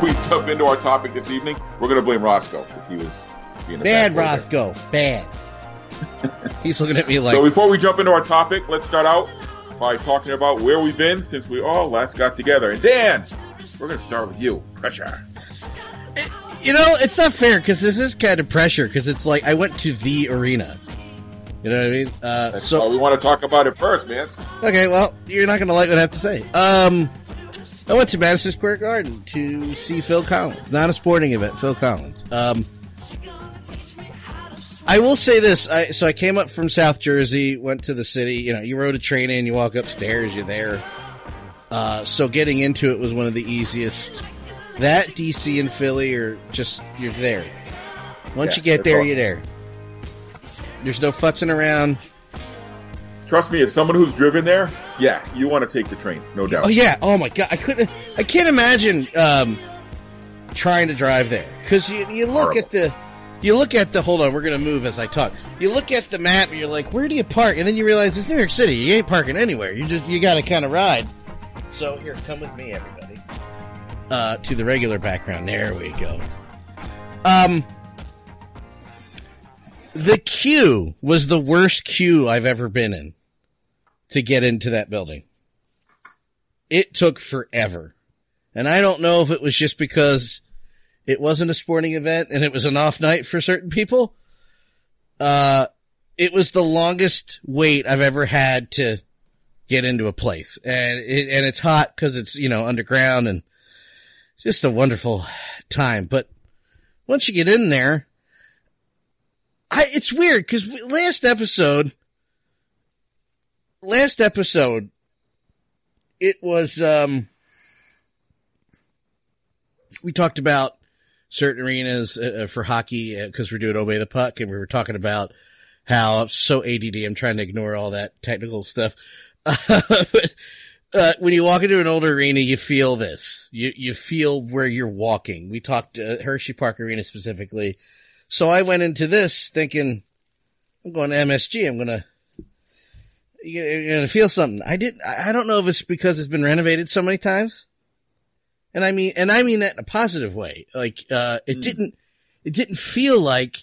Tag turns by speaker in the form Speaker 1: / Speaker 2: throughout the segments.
Speaker 1: before we jump into our topic this evening, we're going to blame Roscoe because he was being a
Speaker 2: Bad
Speaker 1: bad boy there.
Speaker 2: Roscoe. Bad. He's looking at me like,
Speaker 1: So before we jump into our topic, let's start out by talking about where we've been since we all last got together. And Dan, we're going to start with you. Pressure.
Speaker 2: you know, it's not fair because this is kind of pressure because it's like I went to the arena. You know what I mean? Uh, so
Speaker 1: we want to talk about it first, man.
Speaker 2: Okay, well, you're not going to like what I have to say. Um, I went to Madison Square Garden to see Phil Collins. Not a sporting event, Phil Collins. Um, I will say this. I, so I came up from South Jersey, went to the city. You know, you rode a train in, you walk upstairs, you're there. Uh, so getting into it was one of the easiest. That DC and Philly are just you're there. Once
Speaker 1: Yeah,
Speaker 2: you get there,
Speaker 1: awesome.
Speaker 2: you're there. There's no futzing around.
Speaker 1: Trust me, as someone who's driven there, yeah, you want to take the train, no doubt.
Speaker 2: Oh yeah. Oh my god. I couldn't. I can't imagine um, trying to drive there because you you look
Speaker 1: Horrible.
Speaker 2: at the you look at the. Hold on, we're gonna move as I talk. You look at the map and you're like, where do you park? And then you realize it's New York City. You ain't parking anywhere. You just you got to kind of ride. So here, come with me, everybody. Uh, to the regular background. There we go. Um. The queue was the worst queue I've ever been in to get into that building it took forever. And I don't know if it was just because it wasn't a sporting event and it was an off night for certain people. Uh, it was the longest wait I've ever had to get into a place. And it, and it's hot because it's, you know, underground and just a wonderful time. But once you get in there, I, it's weird because last episode, last episode, it was um we talked about certain arenas uh, for hockey because we're doing obey the puck and we were talking about how so ADD I'm trying to ignore all that technical stuff. But uh, when you walk into an old arena you feel this. You you feel where you're walking. We talked uh, Hershey Park Arena specifically. So I went into this thinking I'm going to MSG I'm going to you're gonna feel something. I didn't, I don't know if it's because it's been renovated so many times. And I mean, and I mean that in a positive way. Like, uh, it didn't, it didn't feel like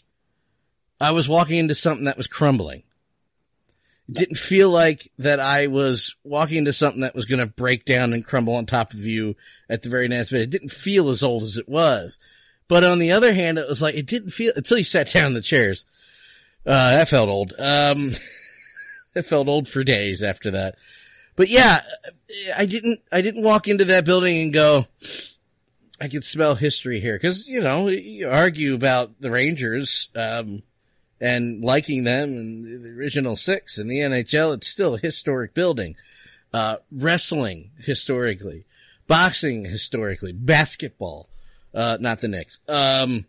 Speaker 2: I was walking into something that was crumbling. It didn't feel like that I was walking into something that was going to break down and crumble on top of you at the very next minute. It didn't feel as old as it was. But on the other hand, it was like, it didn't feel, until you sat down in the chairs. Uh, that felt old. Um, it felt old for days after that. But yeah, I didn't, I didn't walk into that building and go, I can smell history here. Cause, you know, you argue about the Rangers, um, and liking them and the original six in the NHL. It's still a historic building. Uh, wrestling historically, boxing historically, basketball, uh, not the Knicks. Um,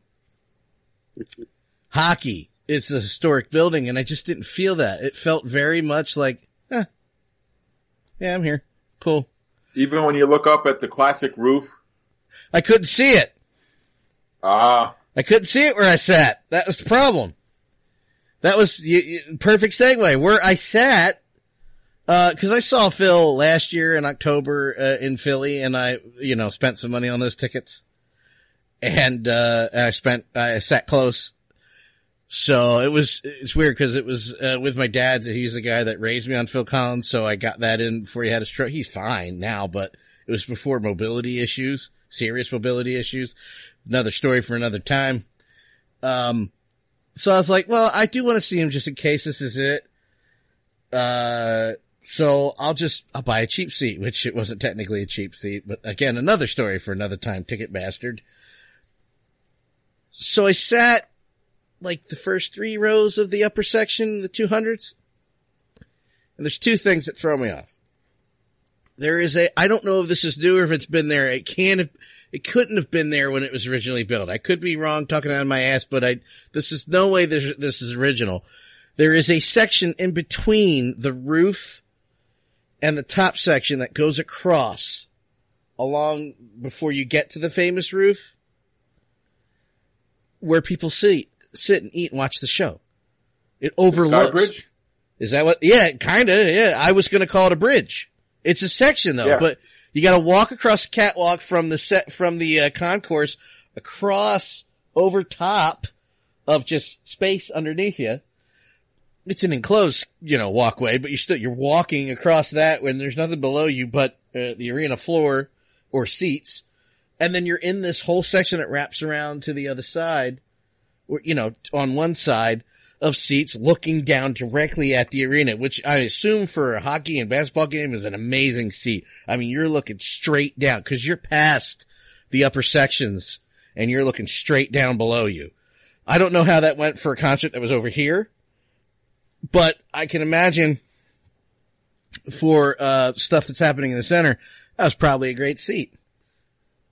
Speaker 2: hockey. It's a historic building and I just didn't feel that. It felt very much like, eh, yeah, I'm here. Cool.
Speaker 1: Even when you look up at the classic roof,
Speaker 2: I couldn't see it.
Speaker 1: ah,
Speaker 2: I couldn't see it where I sat. That was the problem. That was you, you, perfect segue. Where I sat, uh, cause I saw Phil last year in October, uh, in Philly and I, you know, spent some money on those tickets. And, uh, I spent, I sat close. So it was, it's weird cause it was, uh, with my dad. He's the guy that raised me on Phil Collins. So I got that in before he had his stroke. He's fine now, but it was before mobility issues, serious mobility issues. Another story for another time. Um, so I was like, well, I do want to see him just in case this is it. Uh, so I'll just, I'll buy a cheap seat, which it wasn't technically a cheap seat, but again, another story for another time, ticket bastard. So I sat like the first three rows of the upper section, the 200s. And there's two things that throw me off. There is a, I don't know if this is new or if it's been there. It can't have, it couldn't have been there when it was originally built. I could be wrong talking out of my ass, but I, this is no way this, this is original. There is a section in between the roof and the top section that goes across along before you get to the famous roof where people sit, sit and eat and watch the show. It overlooks. Is that what? Yeah, kinda. Yeah, I was gonna call it a bridge. It's a section though,
Speaker 1: Yeah.
Speaker 2: but You got to walk across the catwalk from the set from the uh, concourse across over top of just space underneath you. It's an enclosed, you know, walkway, but you're still you're walking across that when there's nothing below you but uh, the arena floor or seats, and then you're in this whole section that wraps around to the other side, you know, on one side of seats looking down directly at the arena, which I assume for a hockey and basketball game is an amazing seat. I mean, you're looking straight down because you're past the upper sections and you're looking straight down below you. I don't know how that went for a concert that was over here, but I can imagine for uh, stuff that's happening in the center, that was probably a great seat.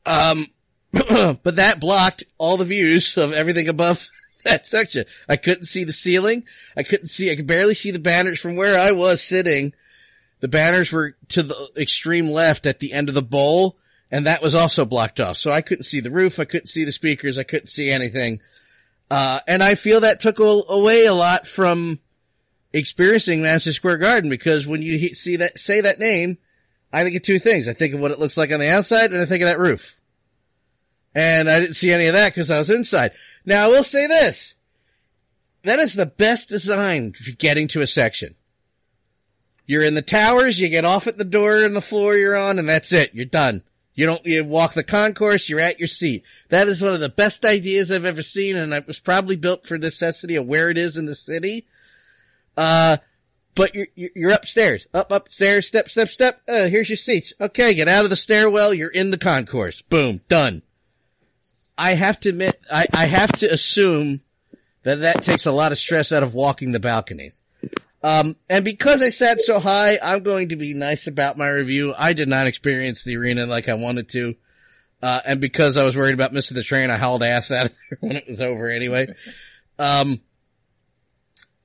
Speaker 2: Um, but that blocked all the views of everything above that section. I couldn't see the ceiling. I couldn't see, I could barely see the banners from where I was sitting. The banners were to the extreme left at the end of the bowl, and that was also blocked off. So I couldn't see the roof. I couldn't see the speakers. I couldn't see anything. Uh, and I feel that took away a lot from experiencing Madison Square Garden because when you see that, say that name, I think of two things. I think of what it looks like on the outside and I think of that roof. And I didn't see any of that because I was inside. Now I will say this. That is the best design for getting to a section. You're in the towers, you get off at the door and the floor you're on, and that's it. You're done. You don't, you walk the concourse, you're at your seat. That is one of the best ideas I've ever seen, and it was probably built for necessity of where it is in the city. Uh, but you're, you're upstairs, up, upstairs, step, step, step. Uh, here's your seats. Okay, get out of the stairwell. You're in the concourse. Boom, done. I have to admit, I, I have to assume that that takes a lot of stress out of walking the balconies. Um, and because I sat so high, I'm going to be nice about my review. I did not experience the arena like I wanted to. Uh, and because I was worried about missing the train, I hauled ass out of there when it was over anyway. Um,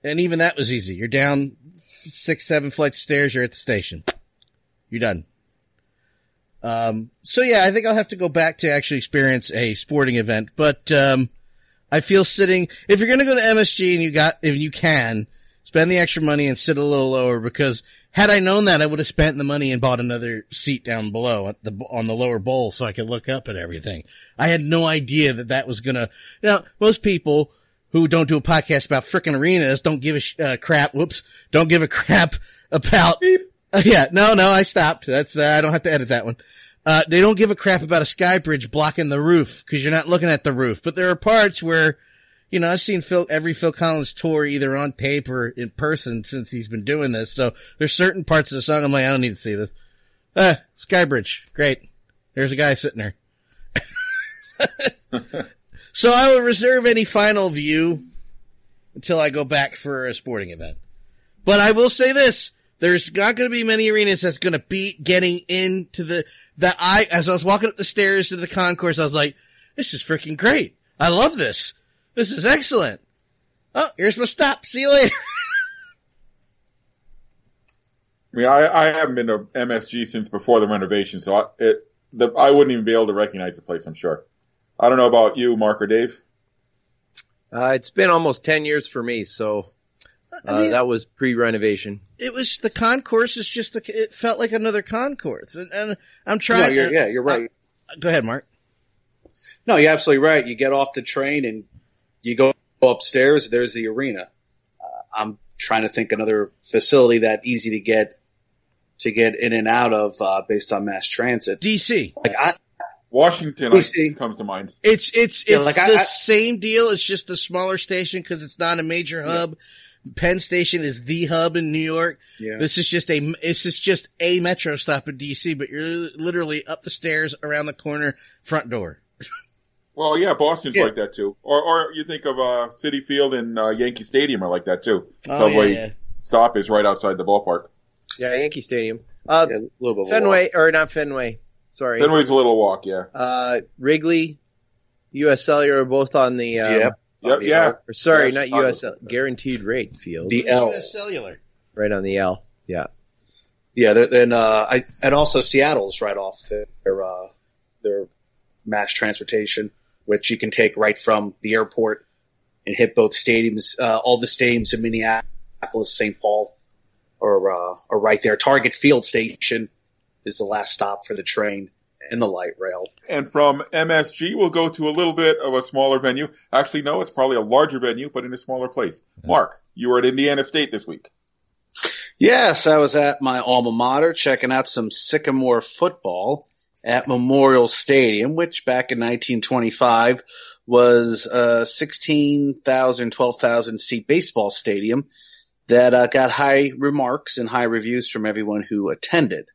Speaker 2: and even that was easy. You're down six, seven flights of stairs. You're at the station. You're done. Um, so yeah, I think I'll have to go back to actually experience a sporting event, but, um, I feel sitting, if you're going to go to MSG and you got, if you can, spend the extra money and sit a little lower because had I known that, I would have spent the money and bought another seat down below at the, on the lower bowl so I could look up at everything. I had no idea that that was gonna, now, most people who don't do a podcast about frickin' arenas don't give a sh- uh, crap, whoops, don't give a crap about, uh, yeah, no, no, I stopped. That's, uh, I don't have to edit that one. Uh, they don't give a crap about a sky bridge blocking the roof because you're not looking at the roof. But there are parts where, you know, I've seen Phil, every Phil Collins tour either on tape or in person since he's been doing this. So there's certain parts of the song I'm like, I don't need to see this. Ah, sky bridge. Great. There's a guy sitting there. so I will reserve any final view until I go back for a sporting event. But I will say this. There's not going to be many arenas that's going to beat getting into the, that I, as I was walking up the stairs to the concourse, I was like, this is freaking great. I love this. This is excellent. Oh, here's my stop. See you later.
Speaker 1: I mean, I, I haven't been to MSG since before the renovation, so I, it, the, I wouldn't even be able to recognize the place, I'm sure. I don't know about you, Mark or Dave.
Speaker 3: Uh, it's been almost 10 years for me, so I mean, that was pre-renovation.
Speaker 2: It was the concourse is just the, it felt like another concourse, and, and I'm trying.
Speaker 4: No, you're, yeah, you're right.
Speaker 2: Uh, go ahead, Mark.
Speaker 4: No, you're absolutely right. You get off the train and you go upstairs. There's the arena. Uh, I'm trying to think another facility that easy to get to get in and out of uh, based on mass transit.
Speaker 2: DC.
Speaker 4: Like I,
Speaker 1: Washington DC. comes to mind.
Speaker 2: It's it's it's yeah, like the I, same deal. It's just a smaller station because it's not a major hub. Yeah. Penn Station is the hub in New York. Yeah. This is just a this is just a metro stop in DC, but you're literally up the stairs, around the corner, front door.
Speaker 1: Well, yeah, Boston's yeah. like that too. Or, or you think of uh, Citi Field and uh, Yankee Stadium are like that too.
Speaker 2: Oh, Subway yeah, yeah.
Speaker 1: stop is right outside the ballpark.
Speaker 3: Yeah, Yankee Stadium. Uh, yeah, a little bit Fenway or not Fenway? Sorry,
Speaker 1: Fenway's a little walk. Yeah.
Speaker 3: Uh, Wrigley, U.S. Cellular are both on the. Um,
Speaker 1: yep. Yep. Yeah.
Speaker 3: Or, sorry, not U.S. Guaranteed Rate Field.
Speaker 4: The L.
Speaker 2: U.S. Cellular.
Speaker 3: Right on the L. Yeah.
Speaker 4: Yeah. Then uh, I and also Seattle's right off their uh, their mass transportation which you can take right from the airport and hit both stadiums, uh, all the stadiums in Minneapolis, St. Paul, or uh, or right there. Target Field Station is the last stop for the train and the light rail.
Speaker 1: And from MSG, we'll go to a little bit of a smaller venue. Actually, no, it's probably a larger venue, but in a smaller place. Mark, you were at Indiana State this week.
Speaker 4: Yes, I was at my alma mater checking out some Sycamore football at Memorial Stadium, which back in 1925 was a 16,000, 12,000 seat baseball stadium that uh, got high remarks and high reviews from everyone who attended.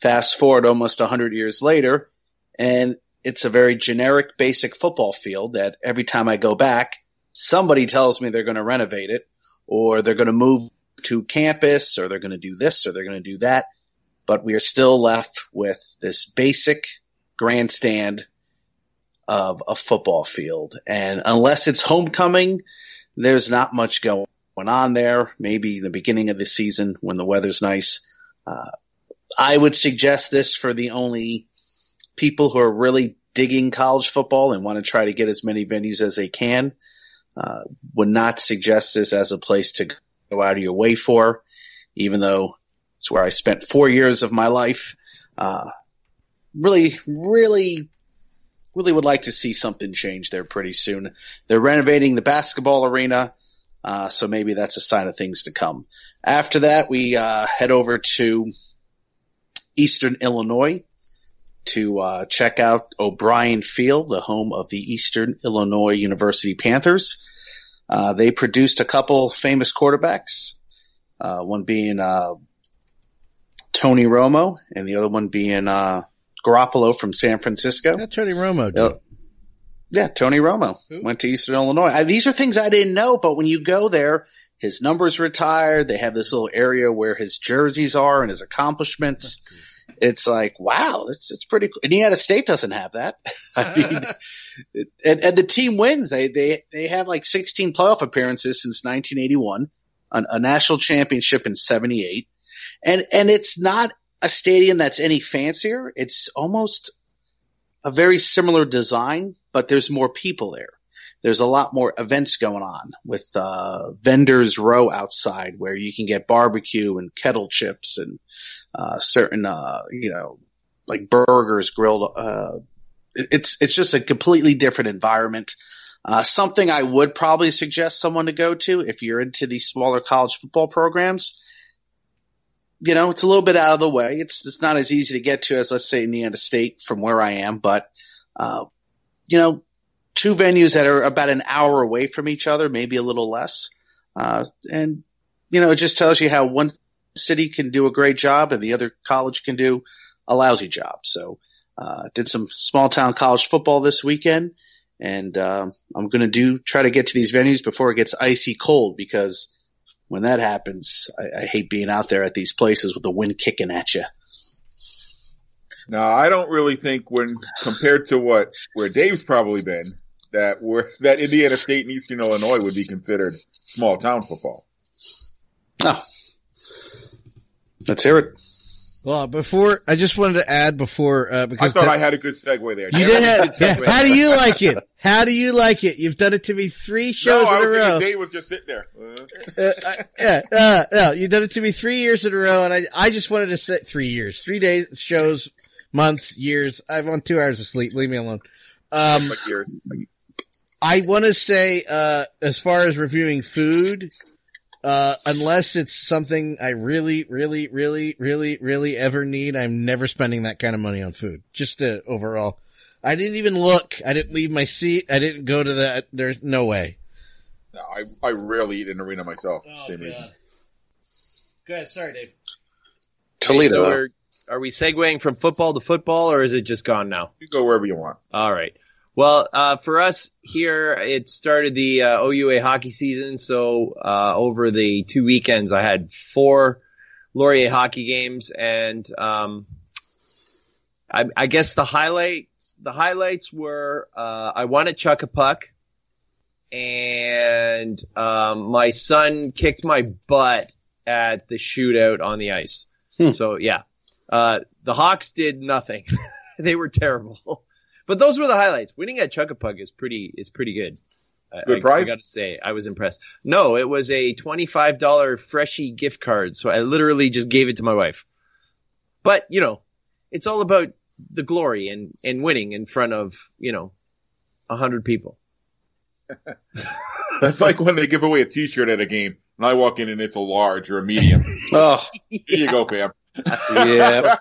Speaker 4: Fast forward almost 100 years later, and it's a very generic, basic football field that every time I go back, somebody tells me they're going to renovate it or they're going to move to campus or they're going to do this or they're going to do that. But we are still left with this basic grandstand of a football field. And unless it's homecoming, there's not much going on there. Maybe the beginning of the season when the weather's nice. Uh, I would suggest this for the only people who are really digging college football and want to try to get as many venues as they can. Uh, would not suggest this as a place to go out of your way for, even though it's where I spent four years of my life. Uh, really, really, really would like to see something change there pretty soon. They're renovating the basketball arena. Uh, so maybe that's a sign of things to come. After that, we uh, head over to Eastern Illinois to uh, check out O'Brien Field, the home of the Eastern Illinois University Panthers. Uh, they produced a couple famous quarterbacks, uh, one being uh, Tony Romo and the other one being uh, Garoppolo from San Francisco.
Speaker 2: That Tony Romo did.
Speaker 4: Yeah, Tony Romo went to Eastern Illinois. I, these are things I didn't know, but when you go there, his numbers retired. They have this little area where his jerseys are and his accomplishments. It's like, wow, it's it's pretty cool. Indiana State doesn't have that. I mean, and, and the team wins. They they they have like 16 playoff appearances since 1981, a, a national championship in 78, and and it's not a stadium that's any fancier. It's almost a very similar design, but there's more people there. There's a lot more events going on with uh, vendors row outside where you can get barbecue and kettle chips and uh, certain uh, you know like burgers grilled. Uh, it's it's just a completely different environment. Uh, something I would probably suggest someone to go to if you're into these smaller college football programs you know, it's a little bit out of the way. It's it's not as easy to get to as let's say Indiana State from where I am, but uh, you know, two venues that are about an hour away from each other, maybe a little less, uh, and you know, it just tells you how one city can do a great job and the other college can do a lousy job. So, uh, did some small town college football this weekend, and uh, I'm going to do try to get to these venues before it gets icy cold because when that happens, I, I, hate being out there at these places with the wind kicking at you.
Speaker 1: No, I don't really think when compared to what where Dave's probably been that that Indiana State and Eastern Illinois would be considered small town football.
Speaker 4: Oh, let's hear it.
Speaker 2: Well, before I just wanted to add before uh, because
Speaker 1: I thought I had a good segue there.
Speaker 2: You did have, yeah, How do you like it? How do you like it? You've done it to me three shows
Speaker 1: no,
Speaker 2: in a row.
Speaker 1: Dave was just sitting there.
Speaker 2: Uh, uh, yeah, uh, no, you've done it to me three years in a row, and I I just wanted to say three years, three days, shows, months, years. I've on two hours of sleep. Leave me alone. Um, I want to say, uh, as far as reviewing food, uh, unless it's something I really, really, really, really, really ever need, I'm never spending that kind of money on food. Just uh, overall. I didn't even look. I didn't leave my seat. I didn't go to that. There's no way.
Speaker 1: No, I, I rarely eat in arena myself. Oh, Same
Speaker 2: God. Go ahead. Sorry, Dave.
Speaker 3: Toledo. So are, are we segueing from football to football or is it just gone now?
Speaker 1: You go wherever you want.
Speaker 3: All right. Well, uh, for us here, it started the uh, OUA hockey season. So uh, over the two weekends, I had four Laurier hockey games, and um, I, I, guess the highlights the highlights were uh, I won at chuck a puck, and um, my son kicked my butt at the shootout on the ice. Hmm. So yeah, uh, the Hawks did nothing; they were terrible. But those were the highlights. Winning at chuck a puck is pretty is pretty good.
Speaker 1: Good I, price.
Speaker 3: I, got to say, I was impressed. No, it was a twenty five dollar Freshii gift card, so I literally just gave it to my wife. But you know, it's all about the glory and and winning in front of you know a hundred people.
Speaker 1: That's like when they give away a T-shirt at a game, and I walk in and it's a large or a medium.
Speaker 4: Oh,
Speaker 1: Here you go, Pam.
Speaker 4: yeah.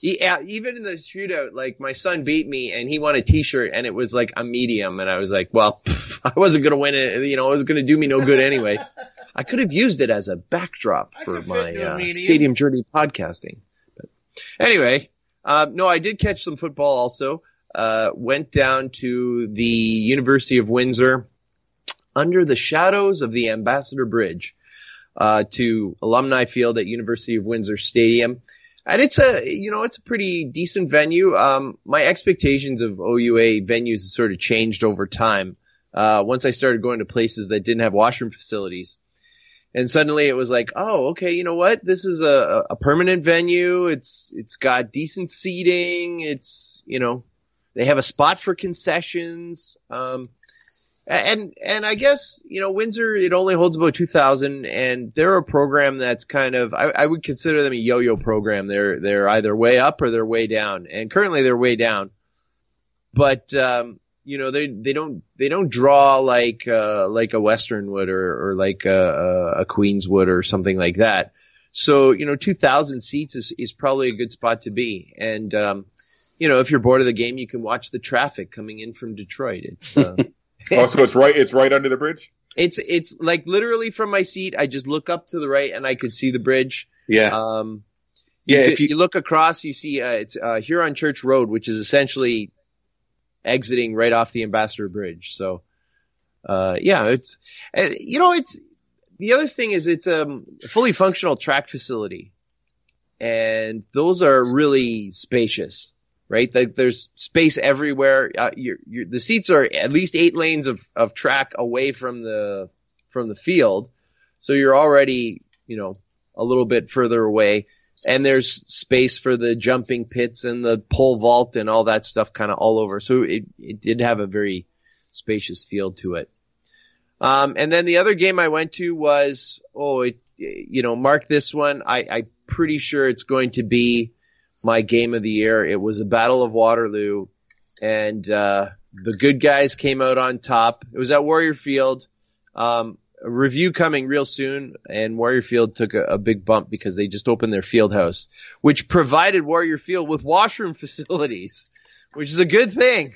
Speaker 3: Yeah, even in the shootout, like my son beat me and he won a T-shirt and it was like a medium, and I was like, well, I wasn't gonna win it. You know, it was gonna do me no good anyway. I could have used it as a backdrop for my uh, stadium journey podcasting. But anyway, uh, no, I did catch some football also. Uh, went down to the University of Windsor under the shadows of the Ambassador Bridge uh, to Alumni Field at University of Windsor Stadium. And it's a, you know, it's a pretty decent venue. Um, my expectations of OUA venues sort of changed over time. Uh, once I started going to places that didn't have washroom facilities. And suddenly it was like, oh, okay, you know what? This is a, a permanent venue. It's, it's got decent seating. It's, you know, they have a spot for concessions. Um, and and I guess you know Windsor it only holds about two thousand, and they're a program that's kind of I, I would consider them a yo-yo program. They're they're either way up or they're way down, and currently they're way down. But um, you know they they don't they don't draw like uh, like a Western would or or like a, a Queens or something like that. So you know two thousand seats is is probably a good spot to be, and um, you know if you're bored of the game, you can watch the traffic coming in from Detroit. It's uh,
Speaker 1: Oh, so it's right. It's right under the bridge.
Speaker 3: It's it's like literally from my seat. I just look up to the right and I could see the bridge.
Speaker 4: Yeah.
Speaker 3: Um,
Speaker 4: Yeah, if you-
Speaker 3: you look across, you see uh, it's uh, Huron Church Road, which is essentially exiting right off the Ambassador Bridge. So, uh, yeah, it's uh, you know it's the other thing is it's um, a fully functional track facility, and those are really spacious. Right, like there's space everywhere. Uh, you're, you're, the seats are at least eight lanes of, of track away from the from the field, so you're already you know a little bit further away and there's space for the jumping pits and the pole vault and all that stuff kind of all over. So it, it did have a very spacious feel to it. Um, and then the other game I went to was, oh, it, you know, mark this one. I, I'm pretty sure it's going to be my game of the year. It was a Battle of Waterloo and, uh, the good guys came out on top. It was at Warrior Field. Um, a review coming real soon, and Warrior Field took a, a big bump because they just opened their field house, which provided Warrior Field with washroom facilities, which is a good thing.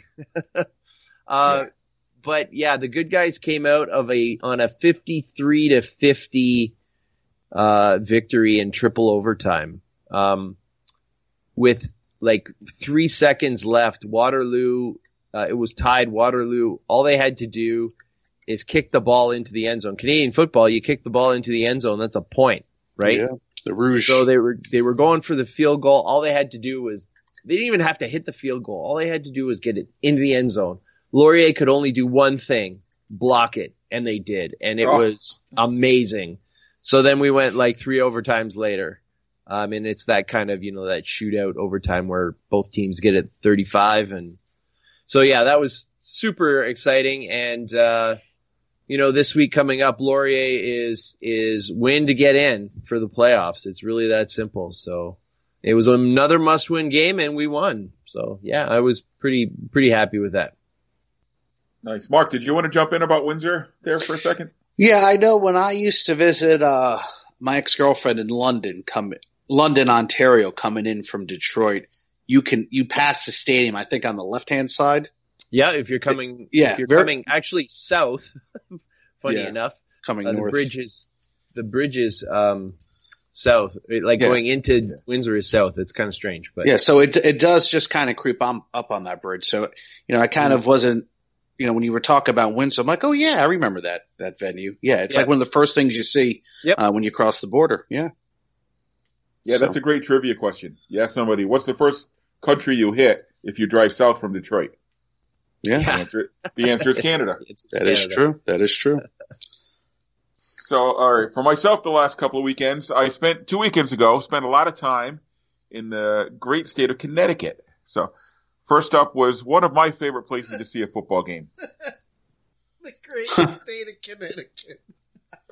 Speaker 3: uh, But yeah, the good guys came out of a on a fifty-three to fifty uh, victory in triple overtime, um, with like three seconds left. Waterloo, uh, it was tied. Waterloo. All they had to do is kick the ball into the end zone. Canadian football, you kick the ball into the end zone, that's a point, right?
Speaker 4: Yeah. The Rouge.
Speaker 3: So they were they were going for the field goal. All they had to do was they didn't even have to hit the field goal. All they had to do was get it into the end zone. Laurier could only do one thing, block it, and they did, and it
Speaker 1: Oh.
Speaker 3: was amazing. So then we went like three overtimes later. Um, and it's that kind of, you know, that shootout overtime where both teams get at 35. And so, yeah, that was super exciting. And, uh, you know, this week coming up, Laurier is, is win to get in for the playoffs. It's really that simple. So it was another must win game and we won. So yeah, I was pretty, pretty happy with that.
Speaker 1: Nice, Mark. Did you want to jump in about Windsor there for a second?
Speaker 4: Yeah, I know when I used to visit uh, my ex girlfriend in London, come London, Ontario, coming in from Detroit, you can you pass the stadium. I think on the left hand side,
Speaker 3: Yeah. If you're coming,
Speaker 4: Yeah,
Speaker 3: if you're
Speaker 4: very-
Speaker 3: coming actually south, funny
Speaker 4: Yeah.
Speaker 3: enough,
Speaker 4: coming
Speaker 3: uh, the
Speaker 4: north.
Speaker 3: bridge is, the bridges um, south, like
Speaker 4: Yeah.
Speaker 3: going into Windsor is south. It's kind of strange, but
Speaker 4: Yeah, so it it does just kind of creep on, up on that bridge. So you know, I kind of wasn't. You know, when you were talking about Windsor, I'm like, oh yeah, I remember that that venue. Yeah, it's
Speaker 3: Yeah.
Speaker 4: like one of the first things you see
Speaker 3: Yep.
Speaker 4: uh, when you cross the border. Yeah,
Speaker 1: Yeah, that's
Speaker 4: So-
Speaker 1: a great trivia question. You ask somebody, what's the first country you hit if you drive south from Detroit?
Speaker 4: yeah,
Speaker 1: The answer, the answer is Canada.
Speaker 3: it's
Speaker 4: that is
Speaker 3: Canada.
Speaker 4: true. That is true.
Speaker 1: So, all right, for myself, the last couple of weekends, I spent two weekends ago, spent a lot of time in the great state of Connecticut. So, first up was one of my favorite places to see a football game.
Speaker 2: The great state of Connecticut.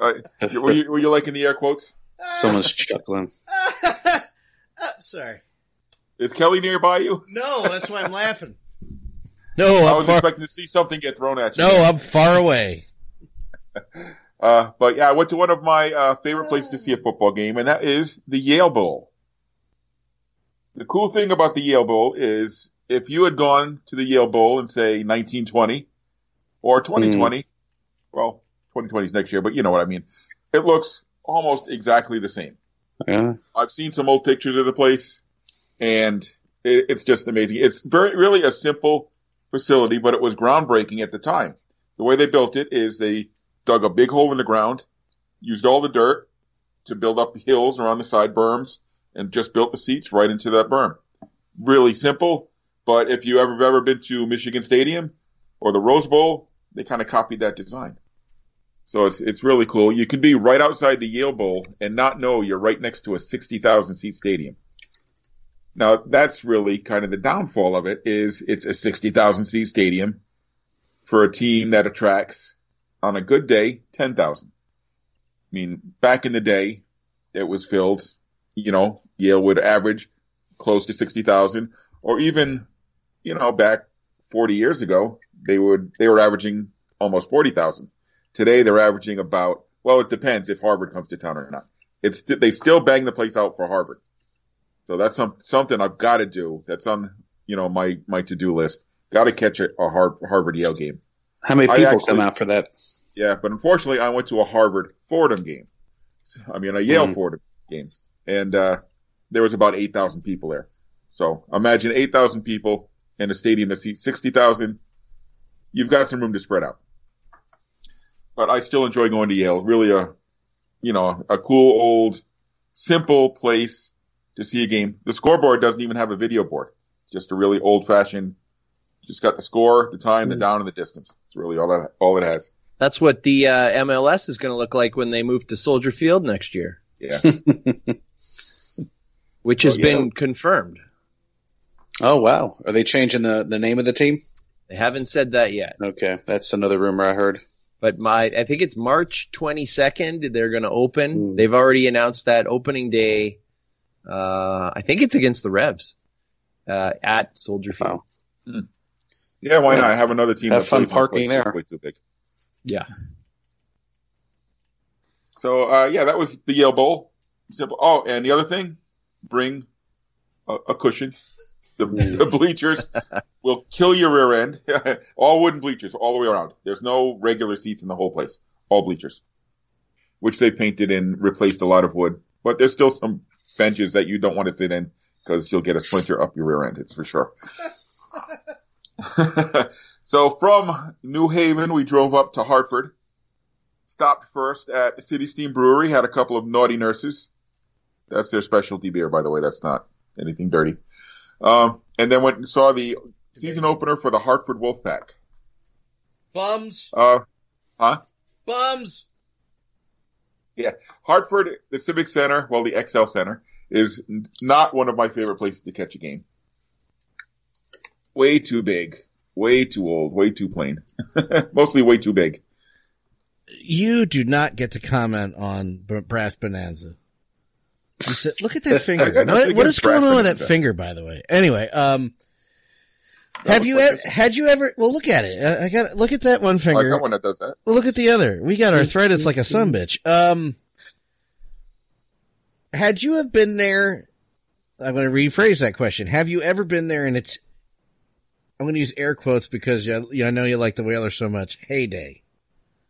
Speaker 1: Uh, were, you, were you liking the air quotes?
Speaker 4: Someone's chuckling.
Speaker 2: Uh, sorry.
Speaker 1: Is Kelly nearby you?
Speaker 2: No, that's why I'm laughing. No,
Speaker 1: I
Speaker 2: I'm
Speaker 1: was
Speaker 2: far.
Speaker 1: expecting to see something get thrown at you.
Speaker 2: No, I'm far away.
Speaker 1: Uh, but yeah, I went to one of my uh, favorite places to see a football game, and that is the Yale Bowl. The cool thing about the Yale Bowl is if you had gone to the Yale Bowl in say 1920 or 2020, well, 2020 is next year, but you know what I mean. It looks almost exactly the same.
Speaker 4: Yeah.
Speaker 1: I've seen some old pictures of the place, and it, it's just amazing. It's very really a simple facility, but it was groundbreaking at the time. The way they built it is they dug a big hole in the ground, used all the dirt to build up hills around the side berms, and just built the seats right into that berm. Really simple, but if you ever ever been to Michigan Stadium or the Rose Bowl, they kind of copied that design. So it's it's really cool. You could be right outside the Yale Bowl and not know you're right next to a 60,000 seat stadium. Now that's really kind of the downfall of it is it's a 60,000 seat stadium for a team that attracts on a good day 10,000. I mean, back in the day it was filled, you know, Yale would average close to 60,000 or even, you know, back 40 years ago, they would, they were averaging almost 40,000. Today they're averaging about, well, it depends if Harvard comes to town or not. It's, they still bang the place out for Harvard. So that's some, something I've got to do. That's on, you know, my, my to-do list. Got to catch a, a Harvard Yale game.
Speaker 4: How many people
Speaker 1: actually-
Speaker 4: come out for that?
Speaker 1: Yeah, but unfortunately, I went to a Harvard Fordham game. I mean, a Yale
Speaker 4: Mhm.
Speaker 1: Fordham game, and uh, there was about eight thousand people there. So imagine eight thousand people in a stadium that seats sixty thousand. You've got some room to spread out. But I still enjoy going to Yale. Really, a you know a cool old simple place to see a game. The scoreboard doesn't even have a video board. It's just a really old fashioned. Just got the score, the time, the down, and the distance. It's really all that all it has.
Speaker 3: That's what the uh, MLS is going to look like when they move to Soldier Field next year,
Speaker 1: Yeah.
Speaker 3: which has
Speaker 1: Oh, yeah.
Speaker 3: been confirmed.
Speaker 4: Oh wow, are they changing the the name of the team?
Speaker 3: They haven't said that yet,
Speaker 4: Okay, that's another rumor I heard.
Speaker 3: But my I think it's March 22nd. They're going to open.
Speaker 4: Hmm.
Speaker 3: They've already announced that opening day. Uh, I think it's against the Revs uh, at Soldier Field.
Speaker 4: Wow.
Speaker 1: Yeah, why
Speaker 4: Yeah.
Speaker 1: not? Have another team.
Speaker 4: Have
Speaker 1: that
Speaker 4: fun
Speaker 1: plays in a
Speaker 4: parking
Speaker 1: place that's
Speaker 4: there.
Speaker 1: Way too big.
Speaker 3: Yeah.
Speaker 1: So uh, yeah, that was the Yale Bowl. Oh, and the other thing, bring a, a cushion. The, the bleachers will kill your rear end. all wooden bleachers all the way around. There's no regular seats in the whole place. All bleachers, which they painted and replaced a lot of wood. But there's still some benches that you don't want to sit in because you'll get a splinter up your rear end. It's for sure. so from New Haven, we drove up to Hartford. Stopped first at City Steam Brewery. Had a couple of naughty nurses. That's their specialty beer, by the way. That's not anything dirty. Um, and then went and saw the season opener for the Hartford Wolfpack.
Speaker 2: Bums,
Speaker 1: Uh, huh?
Speaker 2: bums.
Speaker 1: Yeah, Hartford, the Civic Center, well, the XL Center, is not one of my favorite places to catch a game. Way too big, way too old, way too plain. Mostly way too big.
Speaker 2: You do not get to comment on Brass Bonanza. You said, look at that finger. what, what is going on with that finger, by the way? Anyway, um, have you
Speaker 1: like
Speaker 2: ever, had you ever, well, look at it. I I got, look at that one
Speaker 1: I
Speaker 2: finger.
Speaker 1: got one that does that.
Speaker 2: Well, look at the other. We got arthritis like a son bitch. Um, had you have been there, I'm going to rephrase that question. Have you ever been there and it's, I'm going to use air quotes because you, you, I know you like the Whalers so much. Heyday.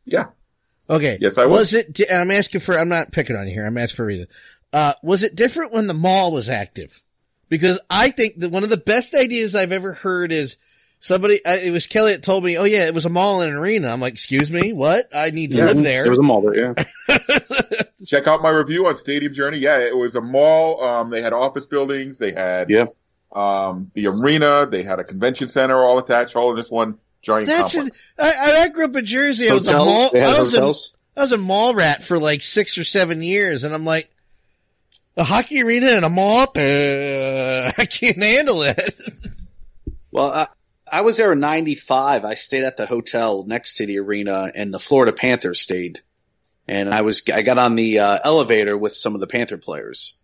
Speaker 1: Yeah.
Speaker 2: Okay.
Speaker 1: Yes, I was.
Speaker 2: Was it, and I'm asking for, I'm not picking on you here. I'm asking for a reason. Uh, was it different when the mall was active? Because I think that one of the best ideas I've ever heard is somebody, I, it was Kelly that told me, oh yeah, it was a mall and an arena. I'm like, excuse me, what? I need to
Speaker 4: Yeah,
Speaker 2: live there.
Speaker 4: There was a mall there, yeah.
Speaker 1: Check out my review on Stadium Journey. Yeah, it was a mall. Um, they had office buildings. They had
Speaker 4: Yeah.
Speaker 1: um, the arena. They had a convention center all attached, all in this one giant
Speaker 2: That's
Speaker 1: complex.
Speaker 2: it. I, I grew up in Jersey. I was a mall. I was a,
Speaker 4: hotels.
Speaker 2: I was a mall rat for like six or seven years, and I'm like, a hockey arena and a mall. Uh, I can't handle it.
Speaker 4: Well, I, I was there in '95. I stayed at the hotel next to the arena, and the Florida Panthers stayed. And I was I got on the uh, elevator with some of the Panther players.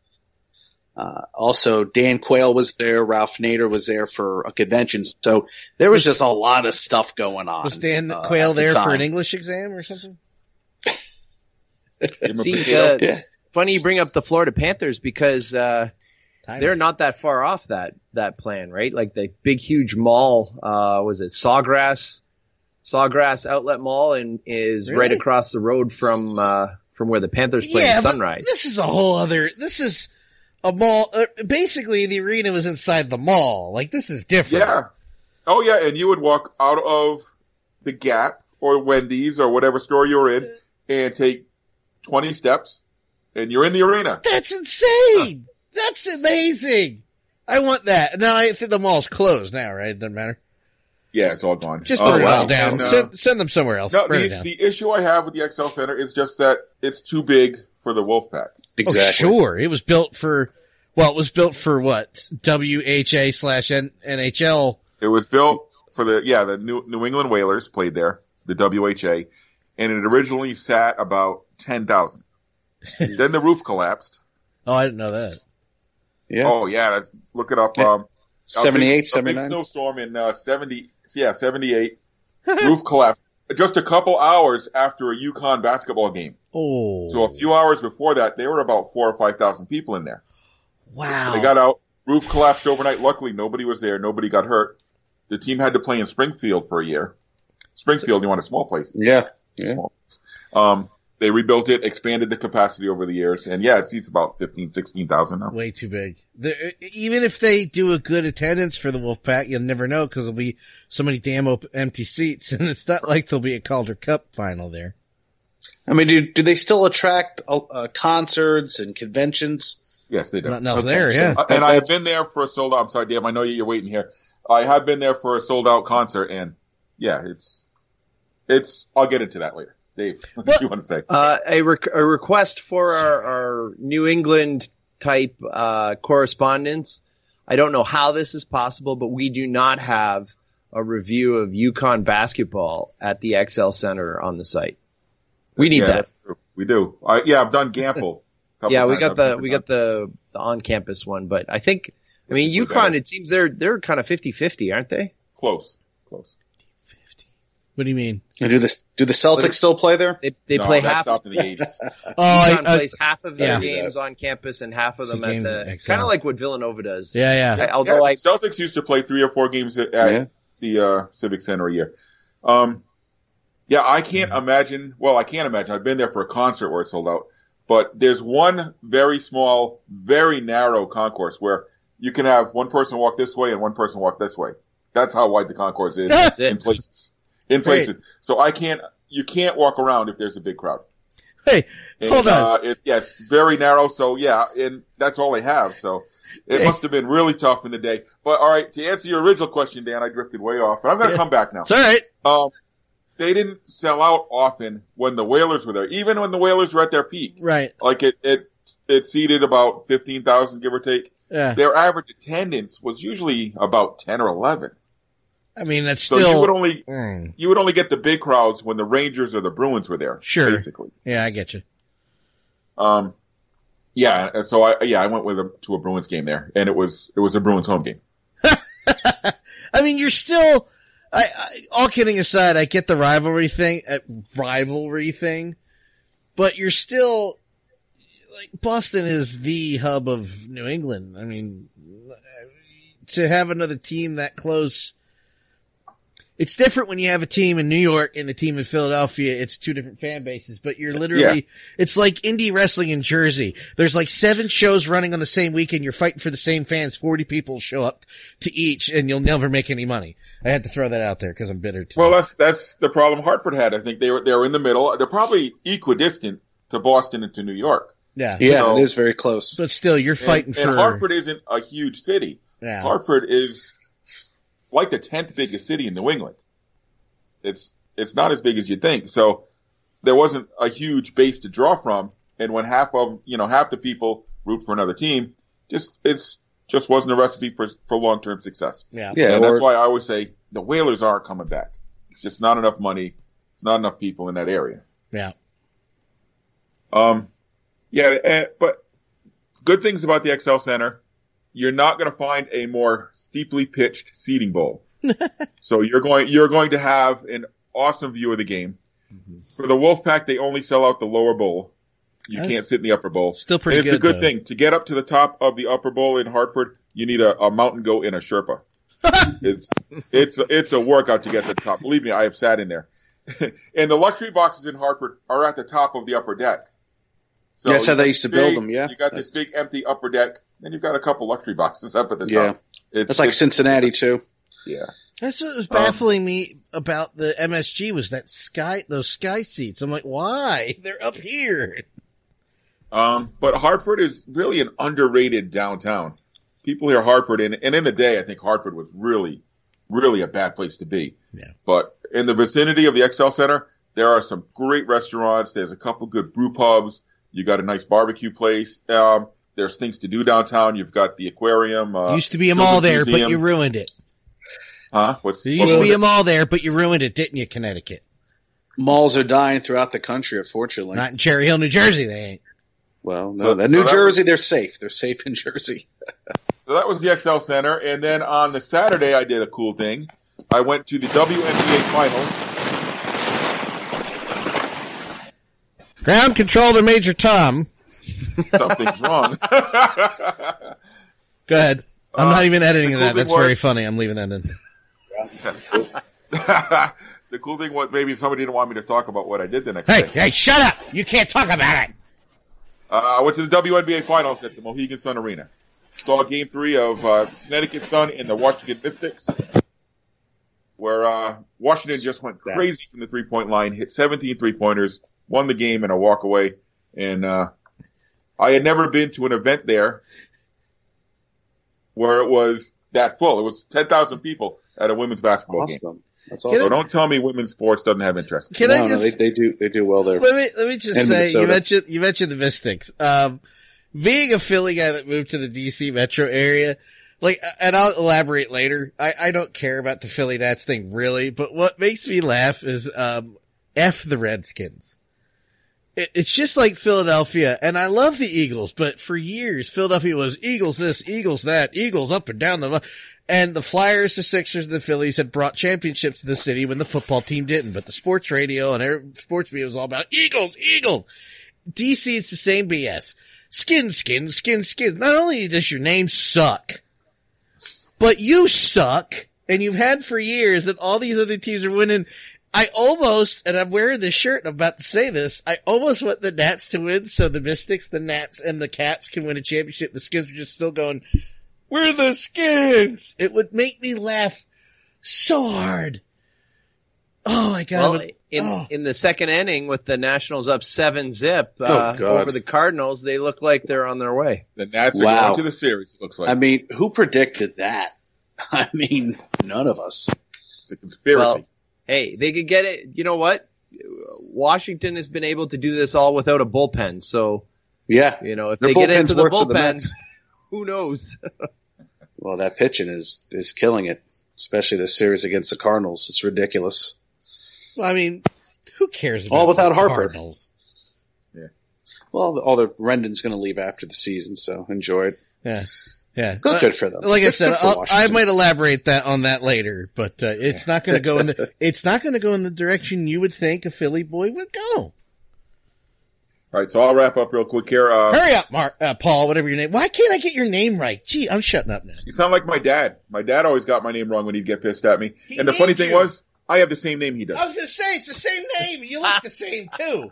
Speaker 4: Uh, also, Dan Quayle was there. Ralph Nader was there for a convention. So there was just a lot of stuff going on.
Speaker 2: Was Dan
Speaker 4: uh,
Speaker 2: Quayle
Speaker 4: the
Speaker 2: there for an English exam or something?
Speaker 1: Give him a
Speaker 3: See, uh,
Speaker 4: Yeah.
Speaker 3: Funny you bring up the Florida Panthers because uh, they're not that far off that that plan, right? Like the big, huge mall. Uh, was it Sawgrass? Sawgrass Outlet Mall, and is right across the road from uh, from where the Panthers play
Speaker 2: yeah, but
Speaker 3: Sunrise.
Speaker 2: this is a whole other. This is a mall. Uh, basically, the arena was inside the mall. Like this is different.
Speaker 1: Yeah. Oh yeah, and you would walk out of the Gap or Wendy's or whatever store you're in and take twenty steps, and you're in the arena.
Speaker 2: That's insane. That's amazing. I want that. Now I think the mall's closed now, right? It doesn't matter.
Speaker 1: Yeah, it's all gone.
Speaker 2: Just
Speaker 1: Oh,
Speaker 2: burn it
Speaker 1: wow.
Speaker 2: all down.
Speaker 1: And, uh,
Speaker 2: send, send them somewhere else.
Speaker 1: no,
Speaker 2: burn it
Speaker 1: the,
Speaker 2: down.
Speaker 1: the issue I have with the XL Center is just that it's too big for the Wolfpack.
Speaker 4: Exactly.
Speaker 2: Oh, sure. It was built for, well, it was built for what? WHA slash NHL.
Speaker 1: It was built for the yeah the New New England Whalers played there, the WHA, and it originally sat about ten thousand. then the roof collapsed.
Speaker 2: Oh, I didn't know that.
Speaker 4: Yeah.
Speaker 1: Oh yeah, that's, look it up.
Speaker 4: Yeah.
Speaker 1: Um, a big-
Speaker 4: 78,
Speaker 1: a big
Speaker 4: 79.
Speaker 1: snowstorm in uh, seventy. Yeah, seventy eight. roof collapsed just a couple hours after a UConn basketball game.
Speaker 2: Oh.
Speaker 1: So a few hours before that, there were about four or five thousand people in there.
Speaker 2: Wow.
Speaker 1: They got out. Roof collapsed overnight. Luckily, nobody was there. Nobody got hurt. The team had to play in Springfield for a year. Springfield, you want a small place.
Speaker 4: Yeah. Yeah.
Speaker 1: Small. Um, they rebuilt it, expanded the capacity over the years, and yeah, it seats about 15, 16,000 now.
Speaker 2: Way too big. The, even if they do a good attendance for the Wolfpack, you'll never know because there'll be so many damn op- empty seats, and it's not like there'll be a Calder Cup final there.
Speaker 4: I mean, do, do they still attract uh, uh, concerts and conventions?
Speaker 1: Yes, they do.
Speaker 2: Nothing else
Speaker 4: Okay,
Speaker 2: there,
Speaker 4: so-
Speaker 2: yeah.
Speaker 1: Uh, and I've been there for a sold out. I'm sorry, Dave. I know you're waiting here. I have been there for a sold out concert, and yeah, it's it's. I'll get into that later. Dave, what do you want to say?
Speaker 3: Uh, a, rec- a request for our, our New England type uh, correspondence. I don't know how this is possible, but we do not have a review of UConn basketball at the XL Center on the site. We need
Speaker 1: Yeah,
Speaker 3: that.
Speaker 1: that's true. We do. I, yeah, I've done Gampel.
Speaker 3: Yeah, we
Speaker 1: times.
Speaker 3: got
Speaker 1: I've
Speaker 3: the we got the the on campus one, but I think I mean
Speaker 1: Which is way UConn.
Speaker 3: It seems they're they're kind of 50-50, aren't they?
Speaker 1: close, close.
Speaker 2: What do you mean?
Speaker 4: Do the do the Celtics still play there?
Speaker 3: They they
Speaker 1: no,
Speaker 3: play half.
Speaker 1: stopped in the eighties.
Speaker 2: Oh, I, I-
Speaker 3: plays half of their
Speaker 2: yeah.
Speaker 3: games on campus and half of them
Speaker 2: Games
Speaker 3: at
Speaker 2: at
Speaker 3: the
Speaker 2: XL.
Speaker 3: kind of like what Villanova does.
Speaker 2: yeah, yeah.
Speaker 3: I- although I
Speaker 1: Celtics used to play three or four games at, at
Speaker 4: Yeah.
Speaker 1: the uh, Civic Center a year. Um, yeah, I can't imagine. Well, I can't imagine. I've been there for a concert where it's sold out, but there's one very small, very narrow concourse where you can have one person walk this way and one person walk this way. That's how wide the concourse is
Speaker 3: That's
Speaker 1: in
Speaker 3: it.
Speaker 1: places. In
Speaker 2: Great.
Speaker 1: places. So I can't. You can't walk around if there's a big crowd.
Speaker 2: Hey,
Speaker 1: And,
Speaker 2: Hold on.
Speaker 1: Uh, it, yeah, it's very narrow. So yeah, and that's all they have. So it
Speaker 2: Hey.
Speaker 1: must have been really tough in the day. But all right, to answer your original question, Dan, I drifted way off, but I'm going to
Speaker 2: Yeah.
Speaker 1: come back now.
Speaker 2: it's all right.
Speaker 1: Um, they didn't sell out often when the Whalers were there, even when the Whalers were at their peak.
Speaker 2: Right.
Speaker 1: Like it, it, it seated about 15,000, give or take.
Speaker 2: Yeah.
Speaker 1: Their average attendance was usually about 10 or 11.
Speaker 2: I mean, that's
Speaker 1: So
Speaker 2: still.
Speaker 1: you would only,
Speaker 2: Mm,
Speaker 1: you would only get the big crowds when the Rangers or the Bruins were there.
Speaker 2: Sure.
Speaker 1: Basically.
Speaker 2: yeah, I get you.
Speaker 1: Um, yeah, so I yeah I went with a, to a Bruins game there, and it was it was a Bruins home game.
Speaker 2: I mean, you're still. I, I all kidding aside, I get the rivalry thing, uh, rivalry thing, but you're still like Boston is the hub of New England. I mean, to have another team that close. It's different when you have a team in New York and a team in Philadelphia. It's two different fan bases, but you're literally, it's like indie wrestling in Jersey. There's like seven shows running on the same weekend. You're fighting for the same fans. 40 people show up to each and you'll never make any money. I had to throw that out there because I'm bitter too.
Speaker 1: Well, that's that's the problem Hartford had. I think they were they were in the middle. They're probably equidistant to Boston and to New York.
Speaker 2: yeah.
Speaker 4: Yeah,
Speaker 1: So-
Speaker 4: it is very close.
Speaker 2: But still, you're fighting
Speaker 1: and,
Speaker 2: for,
Speaker 1: and Hartford isn't a huge city.
Speaker 2: yeah.
Speaker 1: Hartford is like the tenth biggest city in New England. It's it's not as big as you think. So there wasn't a huge base to draw from. And when half of you know half the people root for another team, just it's just wasn't a recipe for for long term success.
Speaker 2: yeah.
Speaker 4: Yeah,
Speaker 1: and that's why I always say the Whalers aren't coming back. It's just not enough money. It's not enough people in that area.
Speaker 2: Yeah.
Speaker 1: Um, yeah, eh, but good things about the XL Center. You're not going to find a more steeply pitched seating bowl. so you're going you're going to have an awesome view of the game.
Speaker 2: Mm-hmm.
Speaker 1: For the Wolfpack, they only sell out the lower bowl. You
Speaker 2: That's
Speaker 1: can't sit in the upper bowl.
Speaker 2: Still pretty
Speaker 1: and it's
Speaker 2: good.
Speaker 1: a good
Speaker 2: though.
Speaker 1: thing to get up to the top of the upper bowl in Hartford. You need a, a mountain goat and a Sherpa. it's it's it's a workout to get to the top. Believe me, I have sat in there. and the luxury boxes in Hartford are at the top of the upper deck. So
Speaker 4: That's how they used to
Speaker 1: this
Speaker 4: build them, yeah.
Speaker 1: You got this big empty upper deck, and you've got a couple luxury boxes up at the
Speaker 4: Yeah.
Speaker 1: top. It's,
Speaker 4: That's like
Speaker 1: it's-
Speaker 4: Cincinnati too.
Speaker 1: yeah.
Speaker 2: That's what was
Speaker 1: Um,
Speaker 2: baffling me about the MSG was that sky, those sky seats. I'm like, why? They're up here.
Speaker 1: Um, but Hartford is really an underrated downtown. People hear Hartford, and, and in the day, I think Hartford was really, really a bad place to be.
Speaker 2: Yeah.
Speaker 1: But in the vicinity of the XL Center, there are some great restaurants. There's a couple good brew pubs. You got a nice barbecue place. Um, there's things to do downtown. You've got the aquarium. Uh,
Speaker 2: used to be a mall
Speaker 1: Children's
Speaker 2: there, but you ruined it.
Speaker 1: huh? What's
Speaker 2: There used to
Speaker 1: what's-
Speaker 2: be a mall there, but you ruined it, didn't you, Connecticut?
Speaker 4: Malls are dying throughout the country, unfortunately.
Speaker 2: Not in Cherry Hill, New Jersey, they ain't.
Speaker 4: well, no,
Speaker 1: So-
Speaker 4: that
Speaker 1: so
Speaker 4: New
Speaker 1: that
Speaker 4: Jersey, they're safe. They're safe in Jersey.
Speaker 1: So that was the XL Center. And then on the Saturday, I did a cool thing. I went to the WNBA Finals.
Speaker 2: Ground control to Major Tom.
Speaker 1: Something's wrong.
Speaker 2: Go ahead. I'm
Speaker 1: Uh,
Speaker 2: not even editing
Speaker 1: the
Speaker 2: that. That's
Speaker 1: thing
Speaker 2: very funny. I'm leaving that in.
Speaker 1: the cool thing was maybe somebody didn't want me to talk about what I did the next
Speaker 2: Hey,
Speaker 1: day.
Speaker 2: hey, shut up! You can't talk about it!
Speaker 1: Uh, I went to the WNBA Finals at the Mohegan Sun Arena. Saw Game Three of uh, Connecticut Sun and the Washington Mystics, where uh, Washington just went crazy from the three-point line, hit 17 three-pointers, won the game in a walk-away, and uh, I had never been to an event there where it was that full. It was 10,000 people at a women's basketball game.
Speaker 4: Awesome. That's
Speaker 2: Can
Speaker 1: So
Speaker 4: awesome.
Speaker 1: don't tell me women's sports doesn't have interest.
Speaker 2: Can
Speaker 4: no,
Speaker 2: I
Speaker 4: no,
Speaker 2: just
Speaker 4: they, they do they do well there.
Speaker 2: let me let me just
Speaker 4: And
Speaker 2: say
Speaker 4: Minnesota.
Speaker 2: you mentioned you mentioned the Mystics. Um, being a Philly guy that moved to the DC metro area, like, and I'll elaborate later. I I don't care about the Philly Nats thing really, but what makes me laugh is um, f the Redskins. It, it's just like Philadelphia, and I love the Eagles, but for years Philadelphia was Eagles this, Eagles that, Eagles up and down the. And the Flyers, the Sixers, the Phillies had brought championships to the city when the football team didn't. But the sports radio and every, sports media was all about Eagles, Eagles. DC, it's the same BS. Skin, skin, skin, skin. Not only does your name suck, but you suck, and you've had for years, that all these other teams are winning. I almost, and I'm wearing this shirt, and I'm about to say this, I almost want the Nats to win so the Mystics, the Nats, and the Caps can win a championship. The Skins are just still going, we're the Skins! It would make me laugh so hard. Oh my god.
Speaker 3: Well, in
Speaker 2: oh.
Speaker 3: in the second inning with the Nationals up seven zip uh,
Speaker 4: Oh,
Speaker 3: over the Cardinals, they look like they're on their way.
Speaker 1: The Nats are
Speaker 4: Wow.
Speaker 1: going to the series. It looks like
Speaker 4: I mean, who predicted that? I mean, none of us.
Speaker 1: the conspiracy.
Speaker 3: Well, hey, they could get it. You know what? Washington has been able to do this all without a bullpen. So
Speaker 4: Yeah.
Speaker 3: you know if
Speaker 4: Their
Speaker 3: they get into the
Speaker 4: worse than the
Speaker 3: bullpen, who knows?
Speaker 4: Well, that pitching is is killing it, especially this series against the Cardinals. It's ridiculous.
Speaker 2: I mean, who cares about
Speaker 4: All without
Speaker 2: the
Speaker 4: Harper.
Speaker 2: Cardinals?
Speaker 4: Well, all the Rendon's going to leave after the season, so enjoy it.
Speaker 2: Yeah. Yeah.
Speaker 4: Good,
Speaker 2: Uh,
Speaker 4: good for them.
Speaker 2: Like I
Speaker 4: Good-
Speaker 2: said, I'll, I might elaborate that on that later, but uh, it's not going to go in the it's not going to go in the direction you would think a Philly boy would go.
Speaker 1: All right, so I'll wrap up real quick here. Uh,
Speaker 2: Hurry up, Mark, uh, Paul, whatever your name. Why can't I get your name right? Gee, I'm shutting up now.
Speaker 1: you sound like my dad. My dad always got my name wrong when he'd get pissed at me.
Speaker 2: He
Speaker 1: and the funny
Speaker 2: named
Speaker 1: thing
Speaker 2: you.
Speaker 1: was, I have the same name he does.
Speaker 2: I was going to say it's the same name. You look the same too.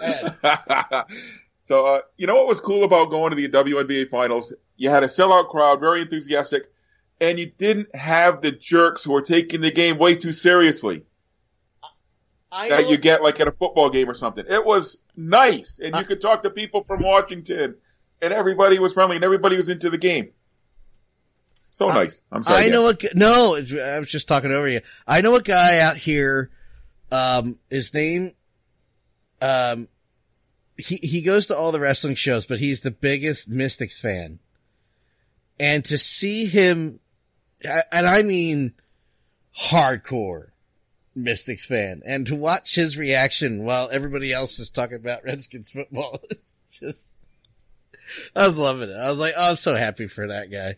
Speaker 1: So, uh, you know what was cool about going to the WNBA finals? You had a sellout crowd, very enthusiastic, and you didn't have the jerks who were taking the game way too seriously
Speaker 2: I
Speaker 1: that you get like at a football game or something. It was nice, and you could talk to people from Washington, and everybody was friendly, and everybody was into the game. So
Speaker 2: I-
Speaker 1: nice. I'm sorry.
Speaker 2: I know a no. I was just talking over you. I know a guy out here. Um, his name. Um, he he goes to all the wrestling shows, but he's the biggest Mystics fan. And to see him, and I mean, hardcore Mystics fan, and to watch his reaction while everybody else is talking about Redskins football, it's just. I was loving it. I was like, oh, I'm so happy for that guy.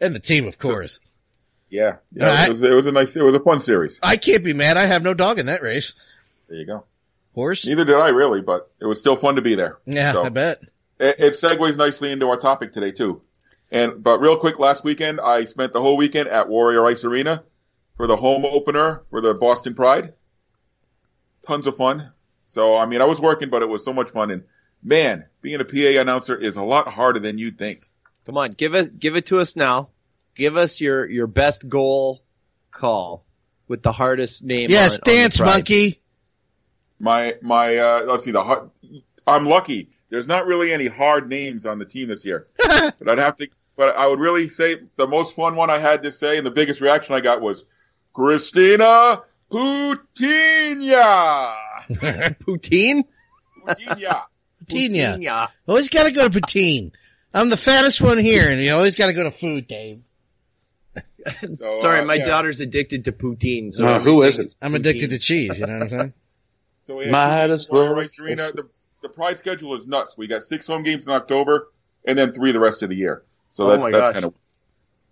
Speaker 2: And the team, of course.
Speaker 1: Yeah, yeah. It was, it was a nice, it was a fun series.
Speaker 2: I can't be mad. I have no dog in that race.
Speaker 1: There you go.
Speaker 2: Horse?
Speaker 1: Neither did I really, but it was still fun to be there.
Speaker 2: Yeah, so, I bet.
Speaker 1: It, it segues nicely into our topic today too. And but real quick, last weekend I spent the whole weekend at Warrior Ice Arena for the home opener for the Boston Pride. Tons of fun. So I mean, I was working, but it was so much fun. And man, being a PA announcer is a lot harder than you'd think.
Speaker 3: Come on, give it give it to us now. Give us your your best goal call with the hardest name.
Speaker 2: Yes,
Speaker 3: on,
Speaker 2: dance
Speaker 3: on
Speaker 2: monkey.
Speaker 1: My my uh let's see the I'm lucky. There's not really any hard names on the team this year, but I'd have to. But I would really say the most fun one I had to say, and the biggest reaction I got was Christina Putigna.
Speaker 3: Poutine.
Speaker 1: Putigna.
Speaker 2: Poutine. Always got to go to Poutine. I'm the fattest one here, and you always got to go to food, Dave.
Speaker 3: So, Sorry, uh, my yeah. daughter's addicted to poutine. So
Speaker 4: uh, who is it?
Speaker 2: I'm addicted to cheese. You know what I'm saying?
Speaker 1: So we Might as well. Right, Serena, the, the Pride schedule is nuts. We got six home games in October, and then three the rest of the year. So that's oh that's kind of.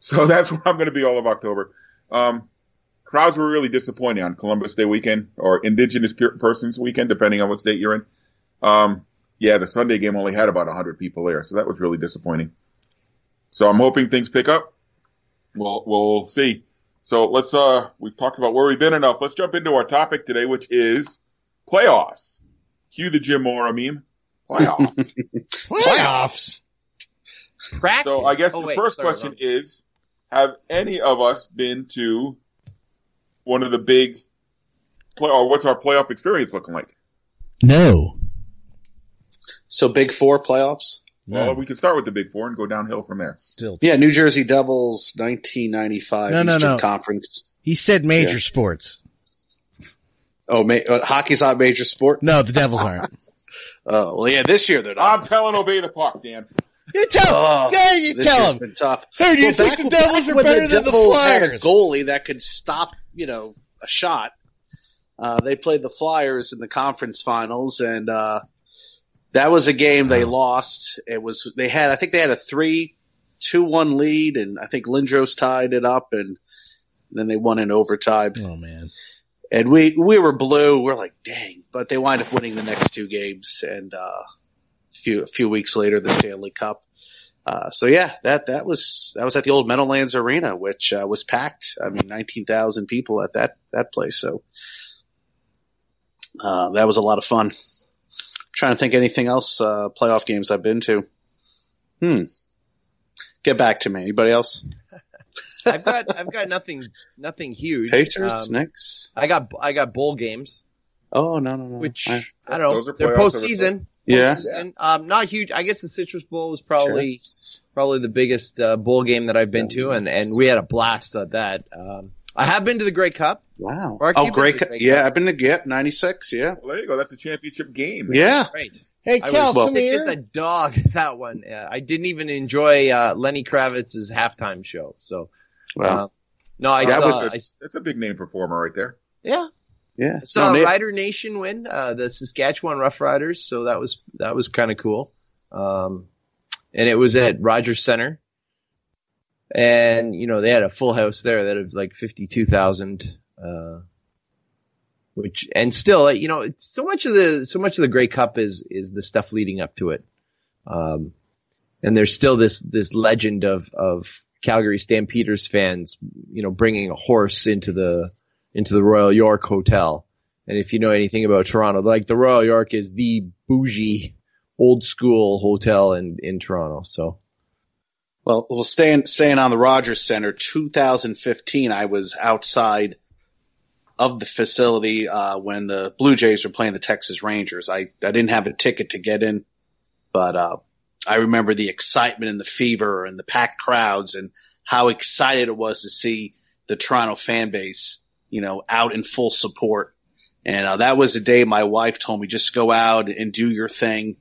Speaker 1: So that's where I'm going to be all of October. Um, crowds were really disappointing on Columbus Day weekend or Indigenous Persons weekend, depending on what state you're in. Um, yeah, the Sunday game only had about 100 people there, so that was really disappointing. So I'm hoping things pick up. We'll, we'll see. So let's, uh, we've talked about where we've been enough. Let's jump into our topic today, which is playoffs. Cue the Jim Mora meme. Playoffs.
Speaker 2: playoffs.
Speaker 3: Practice.
Speaker 1: So I guess oh, the wait, first sorry, question is, have any of us been to one of the big play, or what's our playoff experience looking like?
Speaker 2: No.
Speaker 4: So big four playoffs?
Speaker 1: Well, we could start with the big four and go downhill from there.
Speaker 2: Still.
Speaker 4: Yeah, New Jersey Devils, 1995 no, no, Eastern no. Conference.
Speaker 2: He said major yeah. sports.
Speaker 4: Oh, ma- uh, hockey's not a major sport?
Speaker 2: No, the Devils aren't.
Speaker 4: oh, well, yeah, this year they're not.
Speaker 1: I'm telling obey the puck, Dan.
Speaker 2: You tell him. Oh, yeah, you tell him.
Speaker 4: Been tough.
Speaker 2: Hey, do you well, think the Devils are better the than the Flyers?
Speaker 4: Had a goalie that could stop, you know, a shot. Uh, they played the Flyers in the conference finals, and uh, that was a game they lost. It was they had I think they had a three two one lead, and I think Lindros tied it up, and then they won in overtime.
Speaker 2: Oh man!
Speaker 4: And we we were blue. We're like, dang! But they wind up winning the next two games, and uh, a few a few weeks later, the Stanley Cup. Uh, so yeah, that that was that was at the old Meadowlands Arena, which uh, was packed. I mean, nineteen thousand people at that that place. So uh, that was a lot of fun. I'm trying to think anything else uh, playoff games I've been to. Hmm. Get back to me. Anybody else?
Speaker 3: I've got I've got nothing nothing huge.
Speaker 4: Pacers, um, Knicks.
Speaker 3: I got I got bowl games.
Speaker 4: Oh no no no!
Speaker 3: Which I, I don't know. They're postseason.
Speaker 4: Yeah.
Speaker 3: Um, not huge. I guess the Citrus Bowl was probably sure. probably the biggest uh, bowl game that I've been to, and and we had a blast at that. Um, I have been to the Grey Cup.
Speaker 4: Wow. Oh, Grey Cup. Yeah, I've been to get '96. Yeah.
Speaker 1: Well, there you go. That's a championship game.
Speaker 4: Yeah.
Speaker 3: Right.
Speaker 2: Hey, Cal,
Speaker 3: I was come here. as a dog that one. Uh, I didn't even enjoy uh, Lenny Kravitz's halftime show. So,
Speaker 4: well,
Speaker 3: uh, no, I that saw.
Speaker 1: Was, that's a big name performer right there.
Speaker 3: Yeah,
Speaker 4: yeah.
Speaker 3: So no, Rider Nation win, uh, the Saskatchewan Roughriders. So that was, that was kind of cool. Um, and it was at Rogers Center. And, you know, they had a full house there that of like 52,000, uh, which, and still, you know, so much of the, so much of the Grey Cup is, is the stuff leading up to it. Um, and there's still this, this legend of, of Calgary Stampeders fans, you know, bringing a horse into the, into the Royal York Hotel. And if you know anything about Toronto, like the Royal York is the bougie, old school hotel in, in Toronto. So.
Speaker 4: Well, well, staying, staying on the Rogers Center, 2015, I was outside of the facility, uh, when the Blue Jays were playing the Texas Rangers. I, I didn't have a ticket to get in, but, uh, I remember the excitement and the fever and the packed crowds and how excited it was to see the Toronto fan base you know, out in full support. And uh, that was a day my wife told me just go out and do your thing.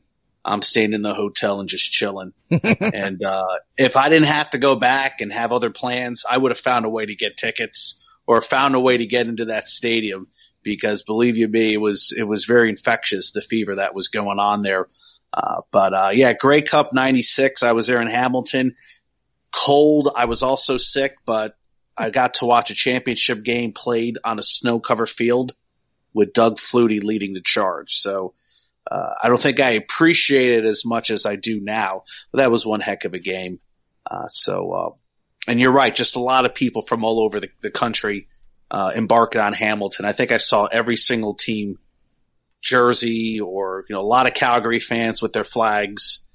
Speaker 4: I'm staying in the hotel and just chilling. and uh, if I didn't have to go back and have other plans, I would have found a way to get tickets or found a way to get into that stadium because believe you me, it was it was very infectious the fever that was going on there. Uh, but uh, yeah, Grey Cup '96. I was there in Hamilton. Cold. I was also sick, but I got to watch a championship game played on a snow covered field with Doug Flutie leading the charge. So uh, I don't think I appreciate it as much as I do now, but that was one heck of a game. Uh, so, uh, and you're right, just a lot of people from all over the, the country uh, embarked on Hamilton. I think I saw every single team jersey or you know a lot of Calgary fans with their flags.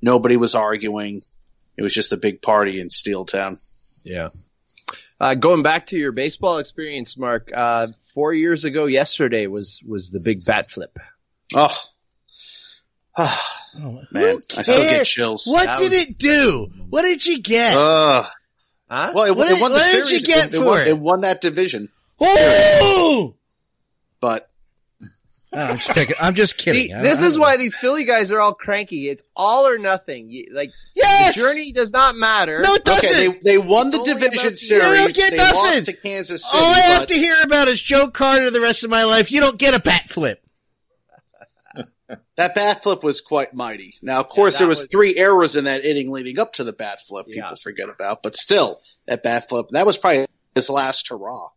Speaker 4: Nobody was arguing. It was just a big party in Steeltown.
Speaker 3: Yeah. Uh, going back to your baseball experience, Mark, uh, four years ago yesterday was was the big bat flip.
Speaker 4: Oh,
Speaker 2: Oh,
Speaker 4: man, I still get chills.
Speaker 2: What
Speaker 3: That
Speaker 2: did
Speaker 3: was-
Speaker 2: it do? What did you get?
Speaker 4: Uh,
Speaker 3: Huh?
Speaker 4: well, it,
Speaker 2: What
Speaker 4: it
Speaker 2: did-
Speaker 4: won the
Speaker 2: what did you get
Speaker 4: it, it
Speaker 2: for
Speaker 4: won,
Speaker 2: it?
Speaker 4: it won that division,
Speaker 2: oh!
Speaker 4: but
Speaker 2: No, I'm just kidding. I'm just kidding.
Speaker 3: See, this is
Speaker 2: don't
Speaker 3: why these Philly guys are all cranky. It's all or nothing. You, like
Speaker 2: Yes!
Speaker 3: the journey does not matter.
Speaker 2: No, it doesn't.
Speaker 4: okay, they they won
Speaker 3: It's
Speaker 4: the division
Speaker 3: about the-
Speaker 2: You don't
Speaker 4: series.
Speaker 2: get
Speaker 4: They
Speaker 2: nothing.
Speaker 4: lost to Kansas City.
Speaker 2: All I have to hear about is Joe Carter the rest of my life. You don't get a bat flip.
Speaker 4: That bat flip was quite mighty. Now, of course,
Speaker 3: that
Speaker 4: there was,
Speaker 3: was-
Speaker 4: three errors in that inning leading up to the bat flip.
Speaker 3: Yeah.
Speaker 4: People forget about, but still, that bat flip that was probably his last hurrah.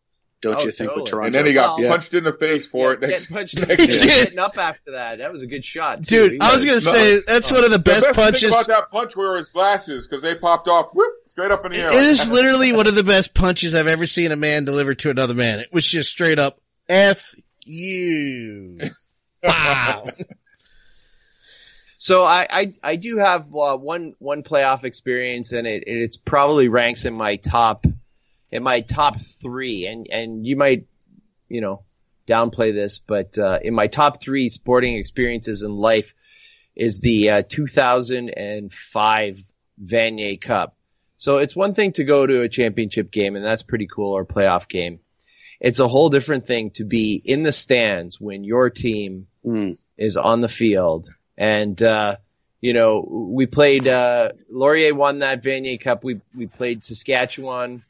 Speaker 4: Don't
Speaker 3: Oh,
Speaker 4: you think with
Speaker 3: totally.
Speaker 4: Toronto?
Speaker 1: And then he got
Speaker 3: Well-
Speaker 1: punched in the face for it. Next,
Speaker 3: getting punched
Speaker 1: next
Speaker 2: He
Speaker 1: year.
Speaker 2: did.
Speaker 3: getting up after that. That was a good shot, too.
Speaker 2: Dude, I was gonna
Speaker 1: No.
Speaker 2: say that's one of the
Speaker 1: The
Speaker 2: best
Speaker 1: best
Speaker 2: punches.
Speaker 1: thing about that punch were his glasses because they popped off, whoop, straight up in the air.
Speaker 2: It is literally one of the best punches I've ever seen a man deliver to another man. It was just straight up F you. Wow.
Speaker 3: So I, I, I do have uh, one one playoff experience, and it it's probably ranks in my top in my top three, and and you might you know downplay this, but uh, in my top three sporting experiences in life is the uh, 2005 Vanier Cup. So it's one thing to go to a championship game, and that's pretty cool, or playoff game. It's a whole different thing to be in the stands when your team
Speaker 4: Mm.
Speaker 3: is on the field. And, uh, you know, we played, uh, Laurier won that Vanier Cup. We, we played Saskatchewan.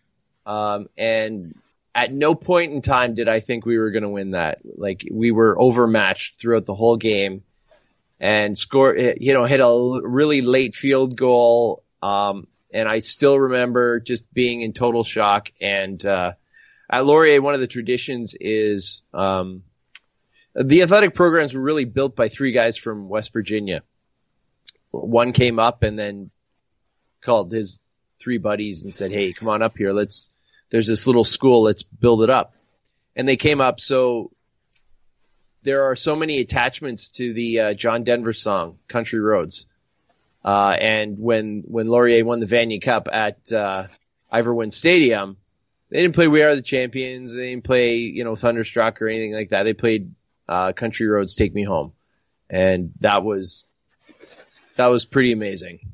Speaker 3: Um, and at no point in time did I think we were going to win that. Like we were overmatched throughout the whole game and score, you know, hit a really late field goal. Um, and I still remember just being in total shock. And, uh, at Laurier, one of the traditions is, um, the athletic programs were really built by three guys from West Virginia. One came up and then called his three buddies and said, Hey, come on up here. Let's, there's this little school. Let's build it up. And they came up. So there are so many attachments to the uh, John Denver song, Country Roads. Uh, and when, when Laurier won the Vanier Cup at, uh, Ivor Wynne Stadium, they didn't play We Are the Champions. They didn't play, you know, Thunderstruck or anything like that. They played uh, Country Roads Take Me Home. And that was, that was pretty amazing.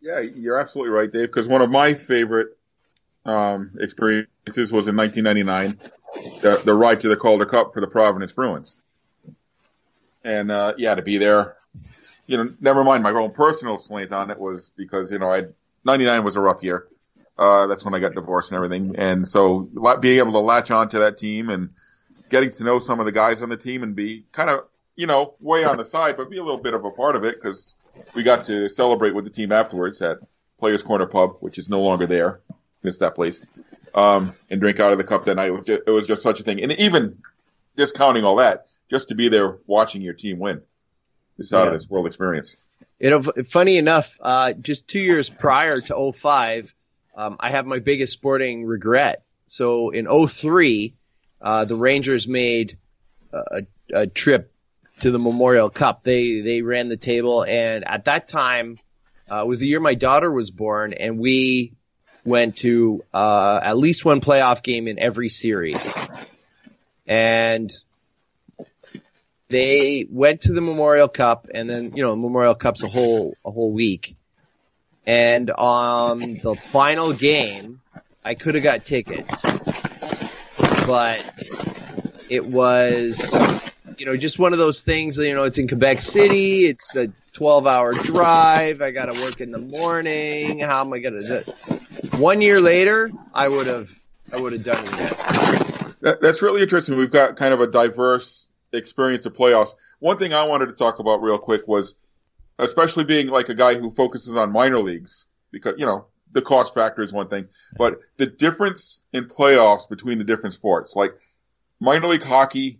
Speaker 1: Yeah, you're absolutely right, Dave. Because one of my favorite um, experiences was in 1999, the, the ride to the Calder Cup for the Providence Bruins, and uh, yeah, to be there. You know, never mind my own personal slant on it was because you know I 99 was a rough year. Uh, that's when I got divorced and everything, and so being able to latch on to that team and getting to know some of the guys on the team and be kind of you know way on the side, but be a little bit of a part of it because we got to celebrate with the team afterwards at Players Corner Pub, which is no longer there. Miss that place. Um, and drink out of the cup that night. It was, just, it was just such a thing. And even discounting all that, just to be there watching your team win is out
Speaker 3: Yeah.
Speaker 1: of this world experience.
Speaker 3: You know, funny enough, uh, just two years prior to 05, um, I have my biggest sporting regret. So in 03, uh, the Rangers made a, a trip to the Memorial Cup. They, they ran the table and at that time, uh, was the year my daughter was born and we went to, uh, at least one playoff game in every series. And they went to the Memorial Cup and then, you know, Memorial Cup's a whole, a whole week. And on the final game, I could have got tickets, but it was, you know, just one of those things, you know, it's in Quebec City. It's a 12 hour drive. I got to work in the morning. How am I going to do it? One year later, I would have, I would have done it again.
Speaker 1: That, that's really interesting. We've got kind of a diverse experience of playoffs. One thing I wanted to talk about real quick was, especially being like a guy who focuses on minor leagues, because, you know, the cost factor is one thing, but the difference in playoffs between the different sports, like minor league hockey,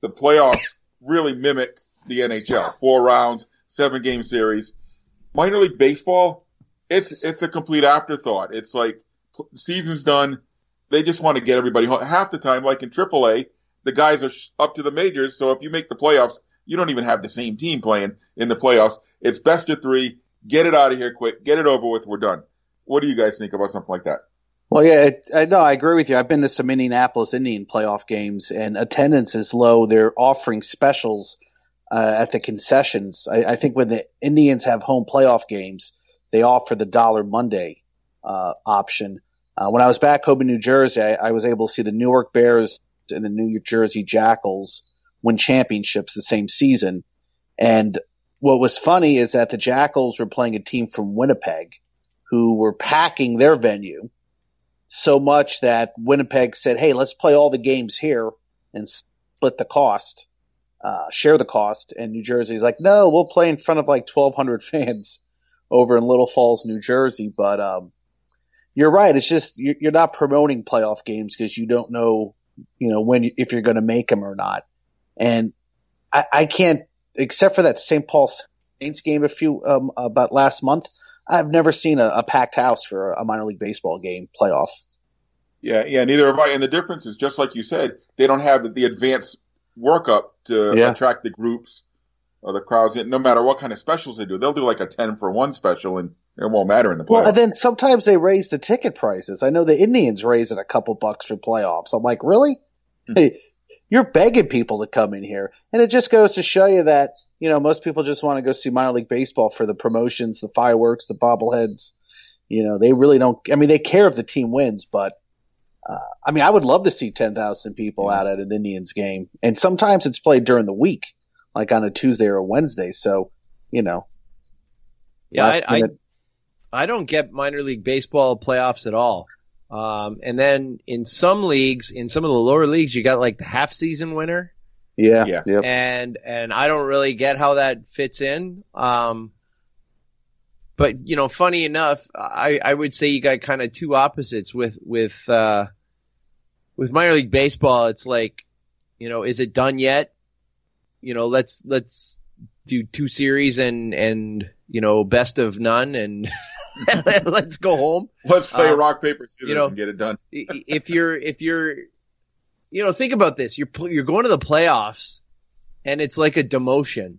Speaker 1: the playoffs really mimic the NHL. Four rounds, seven game series. Minor league baseball, it's, it's a complete afterthought. It's like season's done. They just want to get everybody home. Half the time, like in AAA, the guys are up to the majors. So if you make the playoffs, you don't even have the same team playing in the playoffs. It's best of three. Get it out of here quick. Get it over with. We're done. What do you guys think about something like that?
Speaker 4: Well, yeah, I, no, I agree with you. I've been to some Indianapolis Indian playoff games, and attendance is low. They're offering specials uh, at the concessions. I, I, think when the Indians have home playoff games, they offer the Dollar Monday uh, option. Uh, when I was back home in New Jersey, I, I was able to see the Newark Bears and the New Jersey Jackals win championships the same season. And what was funny is that the Jackals were playing a team from Winnipeg who were packing their venue so much that Winnipeg said, Hey, let's play all the games here and split the cost, uh, share the cost. And New Jersey's like, no, we'll play in front of like 1200 fans over in Little Falls, New Jersey. But, um, you're right. It's just, you're not promoting playoff games because you don't know you know, when, if you're going to make them or not. And I, I can't, except for that St. Paul Saints game a few, um, about last month, I've never seen a, a packed house for a minor league baseball game playoff.
Speaker 1: Yeah, yeah, neither have I. And the difference is just like you said, they don't have the advanced workup to yeah. attract the groups or the crowds. In no matter what kind of specials they do, they'll do like a ten for one special, and it won't matter in the playoffs. Well,
Speaker 4: and then sometimes they raise the ticket prices. I know the Indians raise it a couple bucks for playoffs. I'm like, really? Hmm. Hey, you're begging people to come in here, and it just goes to show you that you know most people just want to go see minor league baseball for the promotions, the fireworks, the bobbleheads. You know, they really don't. I mean, they care if the team wins, but uh, I mean, I would love to see ten thousand people out at an Indians game, and sometimes it's played during the week, like on a Tuesday or a Wednesday. So, you know,
Speaker 3: yeah, I, minute, I don't get minor league baseball playoffs at all. Um, and then in some leagues, in some of the lower leagues, you got like the half season winner.
Speaker 4: Yeah. Yeah. Yep.
Speaker 3: And, and I don't really get how that fits in. Um, but you know, funny enough, I, I would say you got kind of two opposites with, with, uh, with minor league baseball. It's like, you know, is it done yet? You know, let's, let's do two series and, and, you know, best of none and let's go home.
Speaker 1: Let's play um, rock paper scissors you know, and get it done.
Speaker 3: if you're if you're you know think about this, you're you're going to the playoffs and it's like a demotion,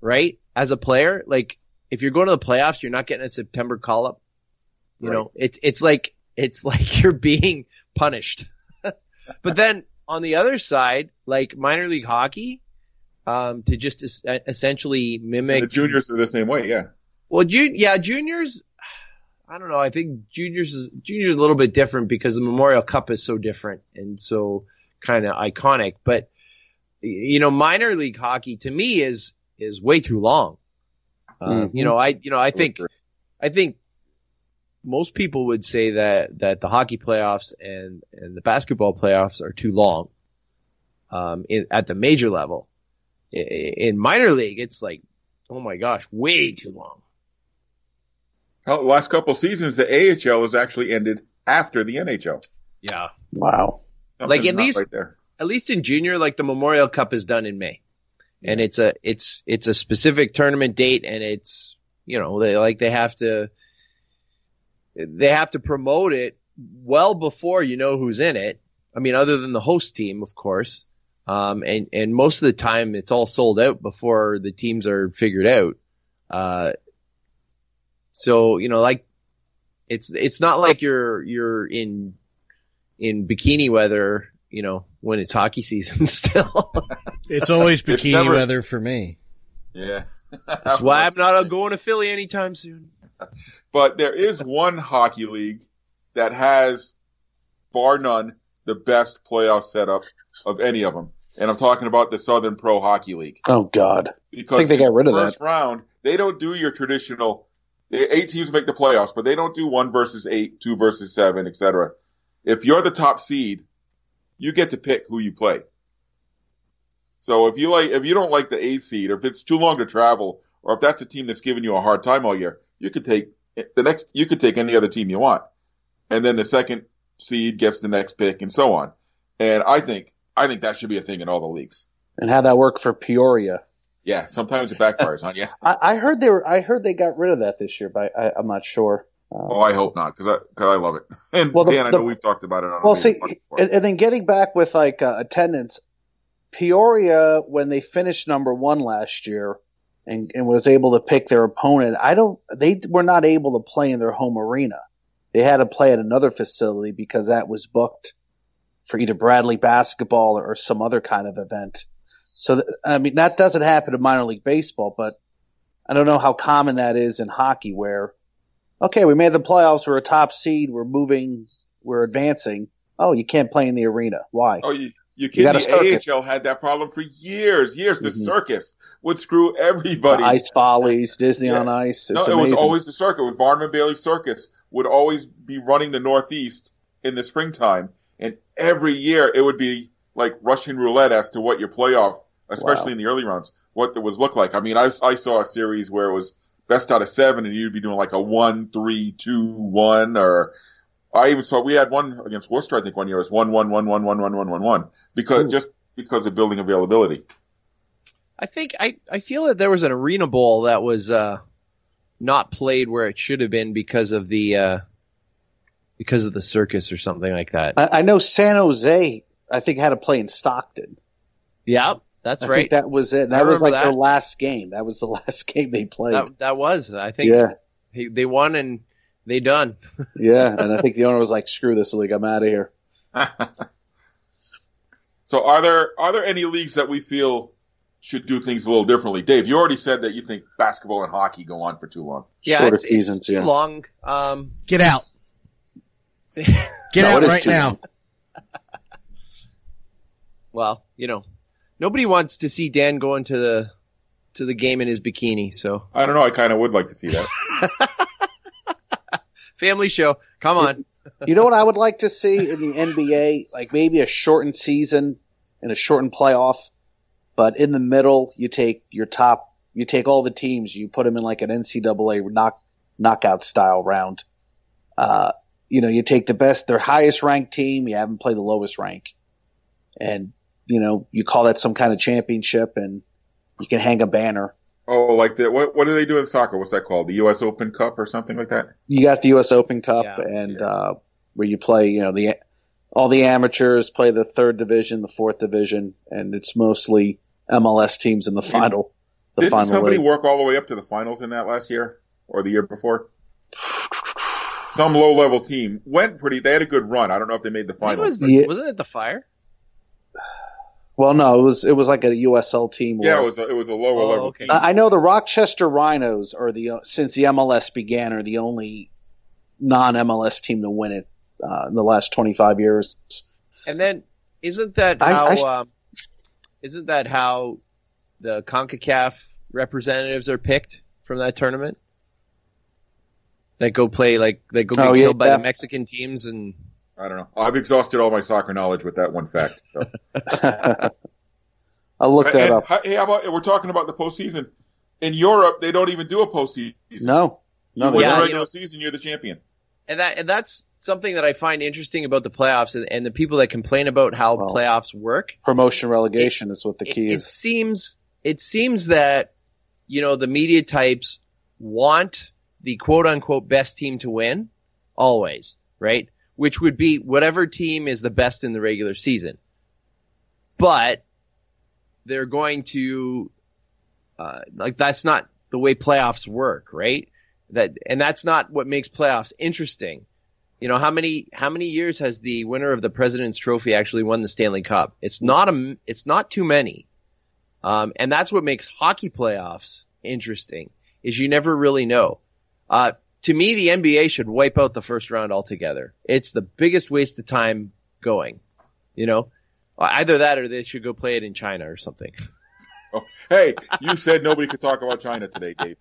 Speaker 3: right? As a player, like if you're going to the playoffs, you're not getting a September call up. You right. know, it's it's like it's like you're being punished. but then on the other side, like minor league hockey, um, to just es- essentially mimic.
Speaker 1: The juniors are the same way, yeah.
Speaker 3: Well, ju- yeah, juniors. I don't know. I think juniors is juniors is a little bit different because the Memorial Cup is so different and so kind of iconic. But you know, minor league hockey to me is is way too long. Uh, mm-hmm. You know, I you know I think I think most people would say that that the hockey playoffs and and the basketball playoffs are too long. Um, in, at the major level, in minor league, it's like, oh my gosh, way too long.
Speaker 1: The last couple seasons, the AHL has actually ended after the NHL.
Speaker 3: Yeah.
Speaker 4: Wow.
Speaker 3: Something's like at least, right at least in junior, like the Memorial Cup is done in May, yeah. and it's a it's it's a specific tournament date, and it's you know they like they have to they have to promote it well before you know who's in it. I mean, other than the host team, of course. Um, and, and most of the time it's all sold out before the teams are figured out. Uh, so, you know, like it's, it's not like you're, you're in, in bikini weather, you know, when it's hockey season still.
Speaker 2: it's always bikini never, weather for me.
Speaker 1: Yeah.
Speaker 3: That's why I'm not going to Philly anytime soon.
Speaker 1: But there is one hockey league that has, bar none, the best playoff setup of any of them. And I'm talking about the Southern Pro Hockey League.
Speaker 4: Oh God. Because I think they got rid of
Speaker 1: first
Speaker 4: that.
Speaker 1: round, they don't do your traditional eight teams make the playoffs, but they don't do one versus eight, two versus seven, etc. If you're the top seed, you get to pick who you play. So if you like, if you don't like the A seed, or if it's too long to travel, or if that's a team that's giving you a hard time all year, you could take the next. You could take any other team you want, and then the second seed gets the next pick, and so on. And I think I think that should be a thing in all the leagues.
Speaker 4: And how that work for Peoria?
Speaker 1: Yeah, sometimes it backfires on you.
Speaker 4: I, I heard they were. I heard they got rid of that this year, but I, I'm not sure. Um,
Speaker 1: Oh, I hope not, because I, cause I love it. And
Speaker 4: Well, the-
Speaker 1: Dan, I
Speaker 4: the-
Speaker 1: know we've talked about it on.
Speaker 4: Well, see, and, and then getting back with like uh, attendance, Peoria when they finished number one last year and, and was able to pick their opponent, I don't. They were not able to play in their home arena. They had to play at another facility because that was booked for either Bradley basketball or some other kind of event. So th- I mean that doesn't happen in minor league baseball, but I don't know how common that is in hockey where okay, we made the playoffs, we're a top seed, we're moving, we're advancing. Oh, you can't play in the arena. Why?
Speaker 1: Oh, you, you
Speaker 4: You
Speaker 1: kid
Speaker 4: got a
Speaker 1: the. AHL had that problem for years, years. The
Speaker 4: Mhm.
Speaker 1: circus would screw
Speaker 4: The
Speaker 1: everybody.
Speaker 4: ice follies, Disney
Speaker 1: Yeah.
Speaker 4: on ice.
Speaker 1: No, it
Speaker 4: amazing.
Speaker 1: was always the circus. With Barnum and Bailey Circus would always be running the Northeast in the springtime, and every year it would be like Russian roulette as to what your playoff, especially
Speaker 4: Wow.
Speaker 1: in the early rounds, what it would look like. I mean, I, I saw a series where it was best out of seven, and you'd be doing like a one, three, two, one, or I even saw we had one against Worcester. I think one year it was one, one, one, one, one, one, one, one, one, because
Speaker 4: Ooh.
Speaker 1: just because of building availability.
Speaker 3: I think I, I feel that there was an arena bowl that was uh, not played where it should have been because of the uh, because of the circus or something like that.
Speaker 4: I, I know San Jose. I think had to play in Stockton.
Speaker 3: yeah, that's
Speaker 4: I
Speaker 3: right.
Speaker 4: think that was it. And
Speaker 3: I
Speaker 4: that was
Speaker 3: remember
Speaker 4: like their
Speaker 3: that.
Speaker 4: last game. That was the last game they played.
Speaker 3: that that was. I think
Speaker 4: yeah,
Speaker 3: they, they won and they done.
Speaker 4: yeah. And I think the owner was like, "Screw this league. I'm out of here."
Speaker 1: so are there are there any leagues that we feel should do things a little differently? Dave, you already said that you think basketball and hockey go on for too long.
Speaker 3: Yeah,
Speaker 4: Shorter
Speaker 3: it's,
Speaker 4: seasons.
Speaker 3: it's too long. Um,
Speaker 2: Get out. Get
Speaker 4: No,
Speaker 2: out right now.
Speaker 3: well, you know, nobody wants to see Dan go into the to the game in his bikini. So
Speaker 1: I don't know. I kind of would like to see that.
Speaker 3: family show. Come on.
Speaker 4: You know what I would like to see in the NBA? Like maybe a shortened season and a shortened playoff, but in the middle you take your top, you take all the teams, you put them in like an NCAA knock knockout style round. Uh, you know, you take the best, their highest ranked team, you have them play the lowest rank, and you know you call that some kind of championship, and you can hang a banner.
Speaker 1: oh, like the what? What do they do in soccer? What's that called? The U.S. Open Cup or something like that?
Speaker 4: you got the U.S. Open Cup,
Speaker 3: Yeah.
Speaker 4: and uh, where you play, you know, the all the amateurs play the third division, the fourth division, and it's mostly MLS teams in the final. The
Speaker 1: Didn't
Speaker 4: final
Speaker 1: somebody
Speaker 4: league.
Speaker 1: work all the way up to the finals in that last year or the year before? Some low level team went pretty. They had a good run. I don't know if they made the
Speaker 3: It
Speaker 1: finals.
Speaker 3: was the,
Speaker 4: Yeah.
Speaker 3: wasn't it the fire?
Speaker 4: Well, no, it was it was like a USL team.
Speaker 1: yeah,
Speaker 4: where-
Speaker 1: it was a, it was a lower
Speaker 3: Oh,
Speaker 1: level
Speaker 3: okay.
Speaker 1: team.
Speaker 4: I I know the Rochester Rhinos are the since the MLS began are the only non MLS team to win it uh, in the last twenty five years.
Speaker 3: And then isn't that
Speaker 4: I-
Speaker 3: how
Speaker 4: I-
Speaker 3: um, isn't that how the CONCACAF representatives are picked from that tournament? That go play like they go get
Speaker 4: Oh, yeah,
Speaker 3: killed by
Speaker 4: yeah.
Speaker 3: the Mexican teams and
Speaker 1: I don't know. I've exhausted all my soccer knowledge with that one fact. So.
Speaker 4: I'll look that
Speaker 1: And,
Speaker 4: up.
Speaker 1: hi- Hey, how about we're talking about the postseason? In Europe, they don't even do a postseason.
Speaker 4: No, no,
Speaker 1: you
Speaker 4: they
Speaker 1: win
Speaker 3: Yeah,
Speaker 1: the
Speaker 3: you
Speaker 1: regular
Speaker 3: know-
Speaker 1: season, you're the champion.
Speaker 3: and that and that's something that I find interesting about the playoffs and, and the people that complain about how
Speaker 4: Well,
Speaker 3: playoffs work.
Speaker 4: promotion relegation is what the key
Speaker 3: it
Speaker 4: is.
Speaker 3: seems it seems that you know the media types want the quote unquote best team to win always, right? Which would be whatever team is the best in the regular season. But they're going to uh, like that's not the way playoffs work, right? That and that's not what makes playoffs interesting. You know how many how many years has the winner of the President's Trophy actually won the Stanley Cup? It's not a it's not too many, um, and that's what makes hockey playoffs interesting. Is you never really know. Uh, to me, the NBA should wipe out the first round altogether. It's the biggest waste of time going. You know, either that or they should go play it in China or something.
Speaker 1: Hey, you said nobody could talk about China today, Dave.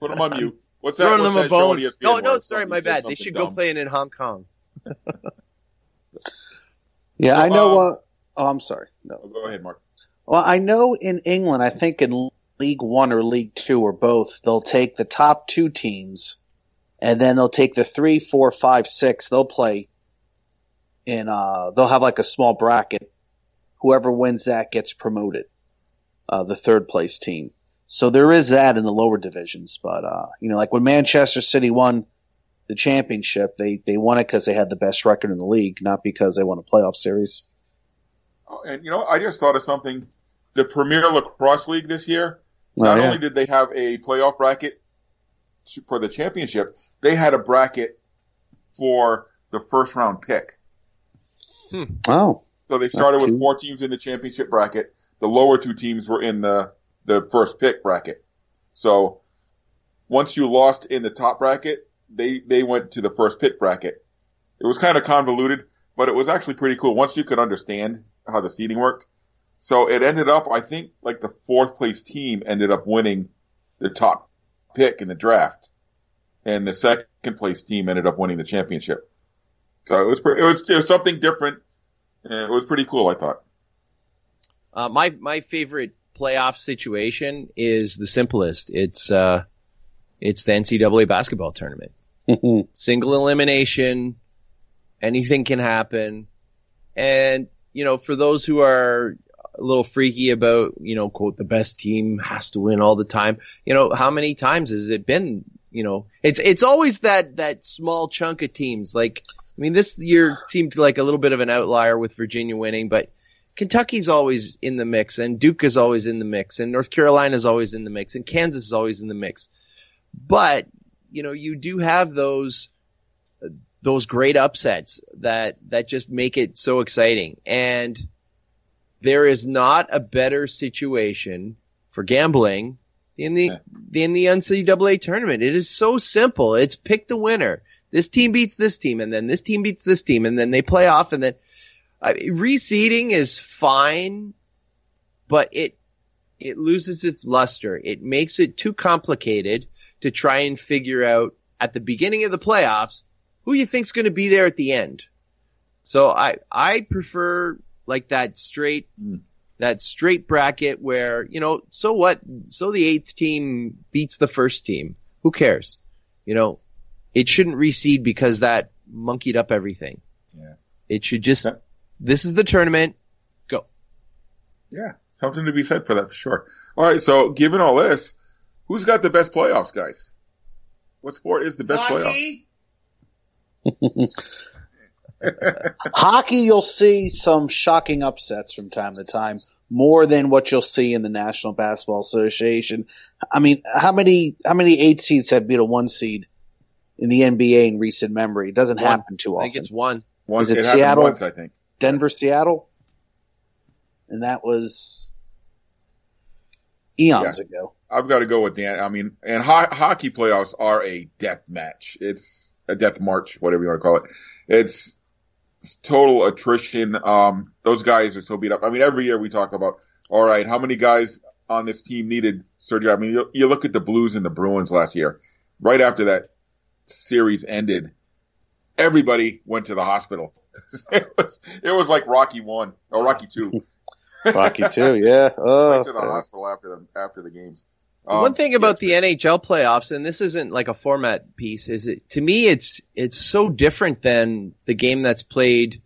Speaker 1: Put them on mute. What's that?
Speaker 3: Throwing
Speaker 1: what's
Speaker 3: them a
Speaker 1: that show on
Speaker 3: bone. No, no, sorry, my bad. They
Speaker 1: something
Speaker 3: should go
Speaker 1: dumb?
Speaker 3: play it in Hong Kong.
Speaker 4: Yeah,
Speaker 1: So,
Speaker 4: I know.
Speaker 1: um,
Speaker 4: Uh, oh, I'm sorry. No,
Speaker 1: Oh, go ahead, Mark.
Speaker 4: Well, I know in England, I think in League One or League Two or both, they'll take the top two teams, and then they'll take the three, four, five, six. They'll play in. Uh, they'll have like a small bracket. Whoever wins that gets promoted. Uh, the third place team. So there is that in the lower divisions, but uh, you know, like when Manchester City won the championship, they they won it because they had the best record in the league, not because they won a playoff series.
Speaker 1: Oh, and you know, I just thought of something. The Premier Lacrosse League this year.
Speaker 4: Oh,
Speaker 1: not
Speaker 4: yeah.
Speaker 1: only did they have a playoff bracket for the championship, they had a bracket for the first round pick.
Speaker 4: Oh,
Speaker 1: So they started with four teams in the championship bracket. The lower two teams were in the the first pick bracket. So once you lost in the top bracket, they they went to the first pick bracket. It was kind of convoluted, but it was actually pretty cool once you could understand how the seating worked. So it ended up, I think, like the fourth place team ended up winning the top pick in the draft, and the second place team ended up winning the championship. So it was pre- it was, it was something different, and it was pretty cool. I thought.
Speaker 3: Uh, my my favorite playoff situation is the simplest. It's uh, it's the NCAA basketball tournament. Single elimination, anything can happen, and you know, for those who are a little freaky about, you know, quote the best team has to win all the time. You know, how many times has it been? You know, it's it's always that that small chunk of teams. Like, I mean, this year seemed like a little bit of an outlier with Virginia winning, but Kentucky's always in the mix, and Duke is always in the mix, and North Carolina's always in the mix, and Kansas is always in the mix. But you know, you do have those those great upsets that that just make it so exciting, and there is not a better situation for gambling in the in the NCAA tournament. It is so simple. It's pick the winner. This team beats this team, and then this team beats this team, and then they play off, and then I reseeding is fine, but it it loses its luster. It makes it too complicated to try and figure out at the beginning of the playoffs who you think's going to be there at the end. So I I prefer like that straight that straight bracket where you know so what so the eighth team beats the first team who cares you know it shouldn't reseed because that monkeyed up everything
Speaker 1: Yeah.
Speaker 3: it should just
Speaker 1: Yeah.
Speaker 3: this is the tournament go
Speaker 1: Yeah, something to be said for that for sure. All right, so given all this, who's got the best playoffs, guys? What sport is the best playoff?
Speaker 4: Hockey, you'll see some shocking upsets from time to time, more than what you'll see in the National Basketball Association. I mean, how many how many eight seeds have beat a one seed in the NBA in recent memory? It doesn't
Speaker 3: One.
Speaker 4: happen too
Speaker 3: i
Speaker 4: often.
Speaker 3: think it's one
Speaker 1: One,
Speaker 4: Is it
Speaker 1: happened
Speaker 4: Seattle?
Speaker 1: once, I think.
Speaker 4: Denver, Seattle, and that was eons ago.
Speaker 1: I've got to go with Dan. I mean, and ho- hockey playoffs are a death match. It's a death march, whatever you want to call it. It's, it's total attrition. Um, those guys are so beat up. I mean, every year we talk about, all right, how many guys on this team needed surgery? I mean, you, you look at the Blues and the Bruins last year. Right after that series ended, everybody went to the hospital. it was it was like Rocky one or Rocky two.
Speaker 4: Rocky two, yeah. Oh,
Speaker 1: went to the hospital after the after the games. Um,
Speaker 3: One thing about the NHL playoffs, and this isn't like a format piece, is it to me it's it's so different than the game that's played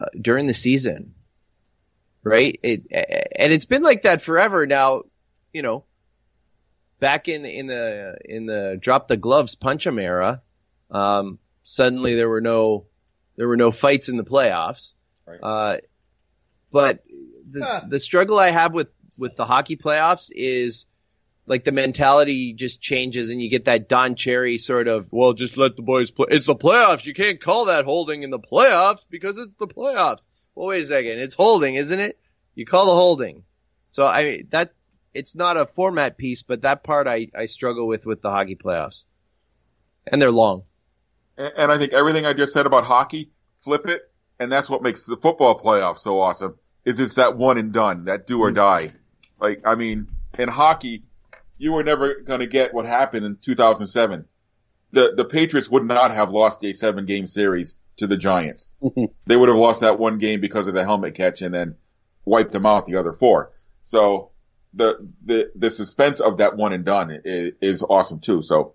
Speaker 3: uh, during the season, right? It and it's been like that forever now. You know, back in in the in the drop the gloves punch 'em era, um, suddenly there were no there were no fights in the playoffs.
Speaker 1: Right.
Speaker 3: Uh, but the the struggle I have with with the hockey playoffs is like the mentality just changes and you get that Don Cherry sort of, well, just let the boys play. It's the playoffs. You can't call that holding in the playoffs because it's the playoffs. Well, wait a second. It's holding, isn't it? You call the holding. So I mean that it's not a format piece, but that part I, I struggle with with the hockey playoffs. And they're long.
Speaker 1: And and I think everything I just said about hockey, flip it, and that's what makes the football playoffs so awesome. Is it's that one and done, that do or hmm. die. Like, I mean, in hockey, you were never going to get what happened in 2007. The the Patriots would not have lost a seven game series to the Giants. they would have lost that one game because of the helmet catch, and then wiped them out the other four. So the the the suspense of that one and done is, is awesome too. So,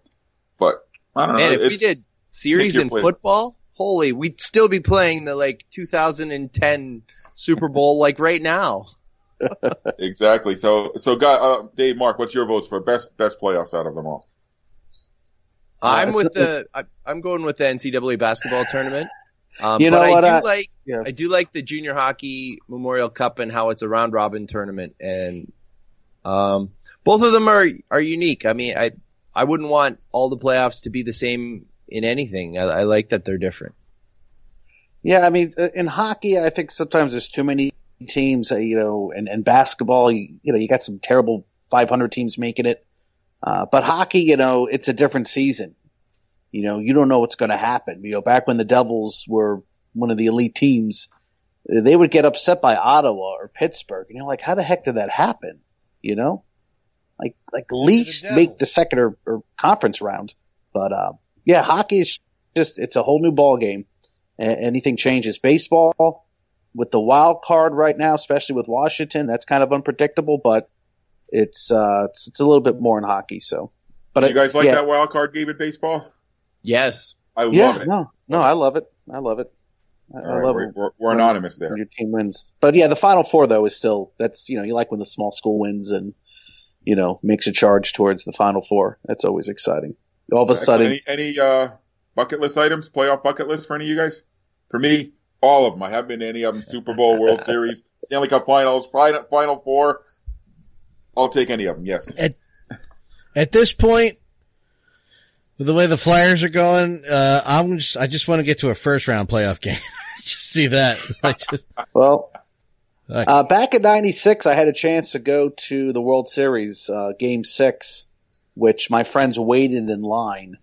Speaker 1: but I don't know.
Speaker 3: Man, if we did series in
Speaker 1: play.
Speaker 3: football, holy, we'd still be playing the like 2010 Super Bowl like right now.
Speaker 1: Exactly. So so, guy, uh, Dave, Mark, what's your votes for best best playoffs out of them all?
Speaker 3: I'm
Speaker 4: Uh,
Speaker 3: with the I, I'm going with the NCAA basketball tournament. Um,
Speaker 4: You
Speaker 3: but
Speaker 4: know
Speaker 3: I
Speaker 4: what,
Speaker 3: do
Speaker 4: I-
Speaker 3: like
Speaker 4: Yeah.
Speaker 3: I do like the junior hockey Memorial Cup and how it's a round robin tournament and um both of them are are unique. I mean, I I wouldn't want all the playoffs to be the same in anything. I, I like that they're different.
Speaker 4: Yeah, I mean, uh, in hockey, I think sometimes there's too many teams, uh, you know, and, and basketball, you, you know, you got some terrible 500 teams making it. Uh, but hockey, you know, it's a different season. You know, you don't know what's going to happen. You know, back when the Devils were one of the elite teams, they would get upset by Ottawa or Pittsburgh, and you're like, how the heck did that happen? You know, like like at least
Speaker 2: Devils.
Speaker 4: make the second or, or conference round. But uh, yeah, hockey is just it's a whole new ball game. A- anything changes. Baseball with the wild card right now, especially with Washington, that's kind of unpredictable, but it's uh it's, it's a little bit more in hockey. So, but
Speaker 1: you guys like
Speaker 4: yeah,
Speaker 1: that wild card game in baseball?
Speaker 3: Yes.
Speaker 1: I love
Speaker 4: Yeah,
Speaker 1: it.
Speaker 4: no, no, I love it. I love it. I,
Speaker 1: All
Speaker 4: I
Speaker 1: right,
Speaker 4: love
Speaker 1: we're,
Speaker 4: it
Speaker 1: we're, we're anonymous there.
Speaker 4: when your team wins. But yeah, the final four though is still that's you know you like when the small school wins and you know makes a charge towards the final four. That's always exciting. All of a
Speaker 1: Excellent.
Speaker 4: sudden,
Speaker 1: Any, any uh, bucket list items, playoff bucket list for any of you guys? For me, all of them. I haven't been to any of them. Super Bowl, World Series, Stanley Cup Finals, Final, Final Four. I'll take any of them. Yes.
Speaker 2: At this point, with the way the Flyers are going, uh, I'm just, I just want to get to a first round playoff game. just see that. I just,
Speaker 4: well,
Speaker 2: like,
Speaker 4: Uh, back in '96, I had a chance to go to the World Series uh, Game Six, which my friends waited in line,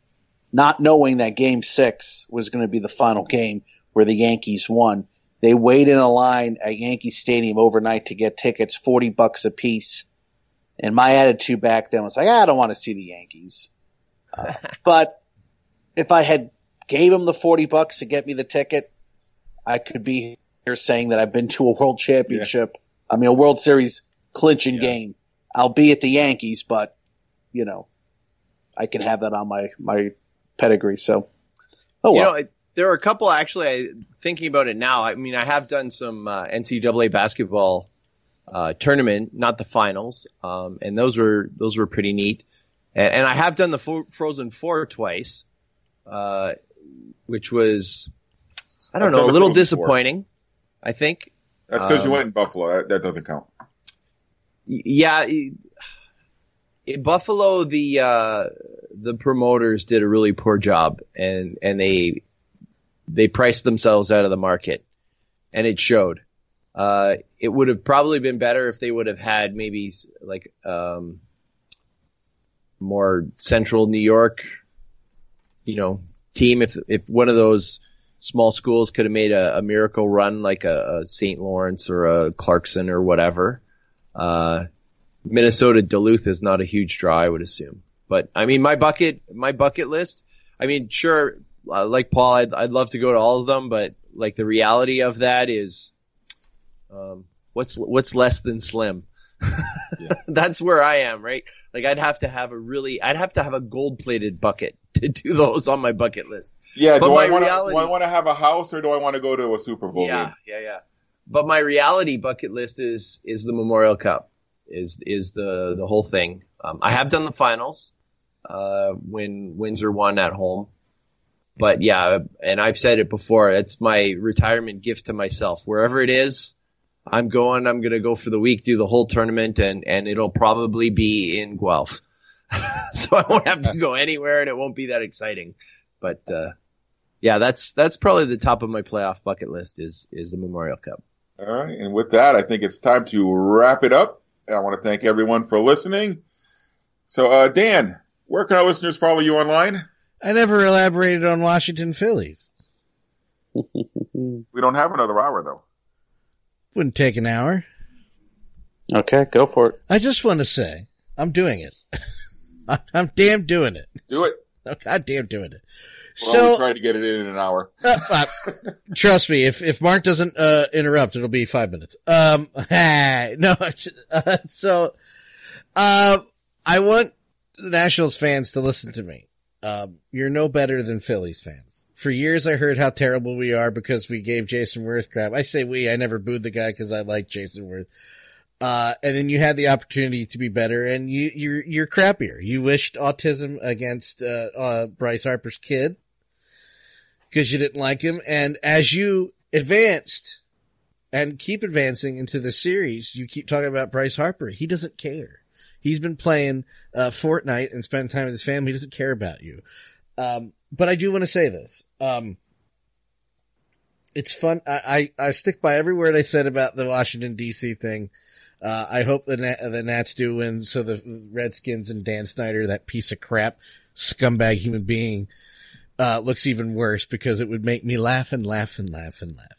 Speaker 4: not knowing that Game Six was going to be the final game where the Yankees won. They waited in a line at Yankee Stadium overnight to get tickets, forty bucks a piece. And my attitude back then was like, I don't want to see the Yankees. Uh, but if I had gave them the forty bucks to get me the ticket, I could be here saying that I've been to a World Championship. I mean, a World Series clinching
Speaker 3: Yeah.
Speaker 4: game. I'll be at the Yankees, but you know, I can have that on my my pedigree. So, oh
Speaker 3: You
Speaker 4: well.
Speaker 3: know, it- there are a couple actually. I, thinking about it now, I mean, I have done some uh, NCAA basketball uh, tournament, not the finals, um, and those were those were pretty neat. And, and I have done the fo- Frozen Four twice, uh, which was I don't
Speaker 1: I've
Speaker 3: know a little
Speaker 1: Frozen Four.
Speaker 3: disappointing. I think.
Speaker 1: That's because you
Speaker 3: Um,
Speaker 1: went in Buffalo. That, that doesn't count.
Speaker 3: Yeah, i- in Buffalo, the uh, the promoters did a really poor job, and and they they priced themselves out of the market, and it showed. Uh, it would have probably been better if they would have had maybe like um, more central New York, you know, team. If if one of those small schools could have made a, a miracle run, like a, a St. Lawrence or a Clarkson or whatever. Uh, Minnesota Duluth is not a huge draw, I would assume. But I mean, my bucket, my bucket list. I mean, sure, uh, like Paul, I'd, I'd love to go to all of them, but like the reality of that is, um, what's what's less than slim. That's where I am, right? Like I'd have to have a really, I'd have to have a gold plated bucket to do those on my bucket list.
Speaker 1: Yeah.
Speaker 3: but
Speaker 1: Do I to?
Speaker 3: reality-
Speaker 1: Do I want to have a house or do I want to go to a Super Bowl
Speaker 3: yeah,
Speaker 1: game?
Speaker 3: yeah, yeah. But my reality bucket list is is the Memorial Cup, is is the the whole thing. Um, I have done the finals uh, when Windsor won at home, but yeah, and I've said it before. It's my retirement gift to myself. Wherever it is, I'm going. I'm going to go for the week, do the whole tournament, and and it'll probably be in Guelph, so I won't have to go anywhere, and it won't be that exciting. But uh, yeah, that's that's probably the top of my playoff bucket list is is the Memorial Cup.
Speaker 1: All right. And with that, I think it's time to wrap it up. I want to thank everyone for listening. So, uh, Dan, where can our listeners follow you online?
Speaker 2: I never elaborated on Washington Phillies.
Speaker 1: We don't have another hour though.
Speaker 2: Wouldn't take an hour.
Speaker 4: okay, go for it.
Speaker 2: I just want to say, I'm doing it. I'm damn doing it.
Speaker 1: Do it.
Speaker 2: I'm goddamn doing it. So
Speaker 1: we try to get it in in an hour.
Speaker 2: uh, uh, trust me, if if Mark doesn't uh, interrupt, it'll be five minutes. Um, no, uh, so uh, I want the Nationals fans to listen to me. Um, you're no better than Phillies fans. For years, I heard how terrible we are because we gave Jayson Werth crap. I say we. I never booed the guy because I like Jayson Werth. Uh, and then you had the opportunity to be better and you, you're, you're crappier. You wished autism against, uh, uh, Bryce Harper's kid because you didn't like him. And as you advanced and keep advancing into the series, you keep talking about Bryce Harper. He doesn't care. He's been playing, uh, Fortnite and spending time with his family. He doesn't care about you. Um, but I do want to say this. Um, it's fun. I, I, I stick by every word I said about the Washington DC thing. Uh, I hope the Nat, the Nats do win. So the Redskins and Dan Snyder, that piece of crap, scumbag human being, uh, looks even worse because it would make me laugh and laugh and laugh and laugh.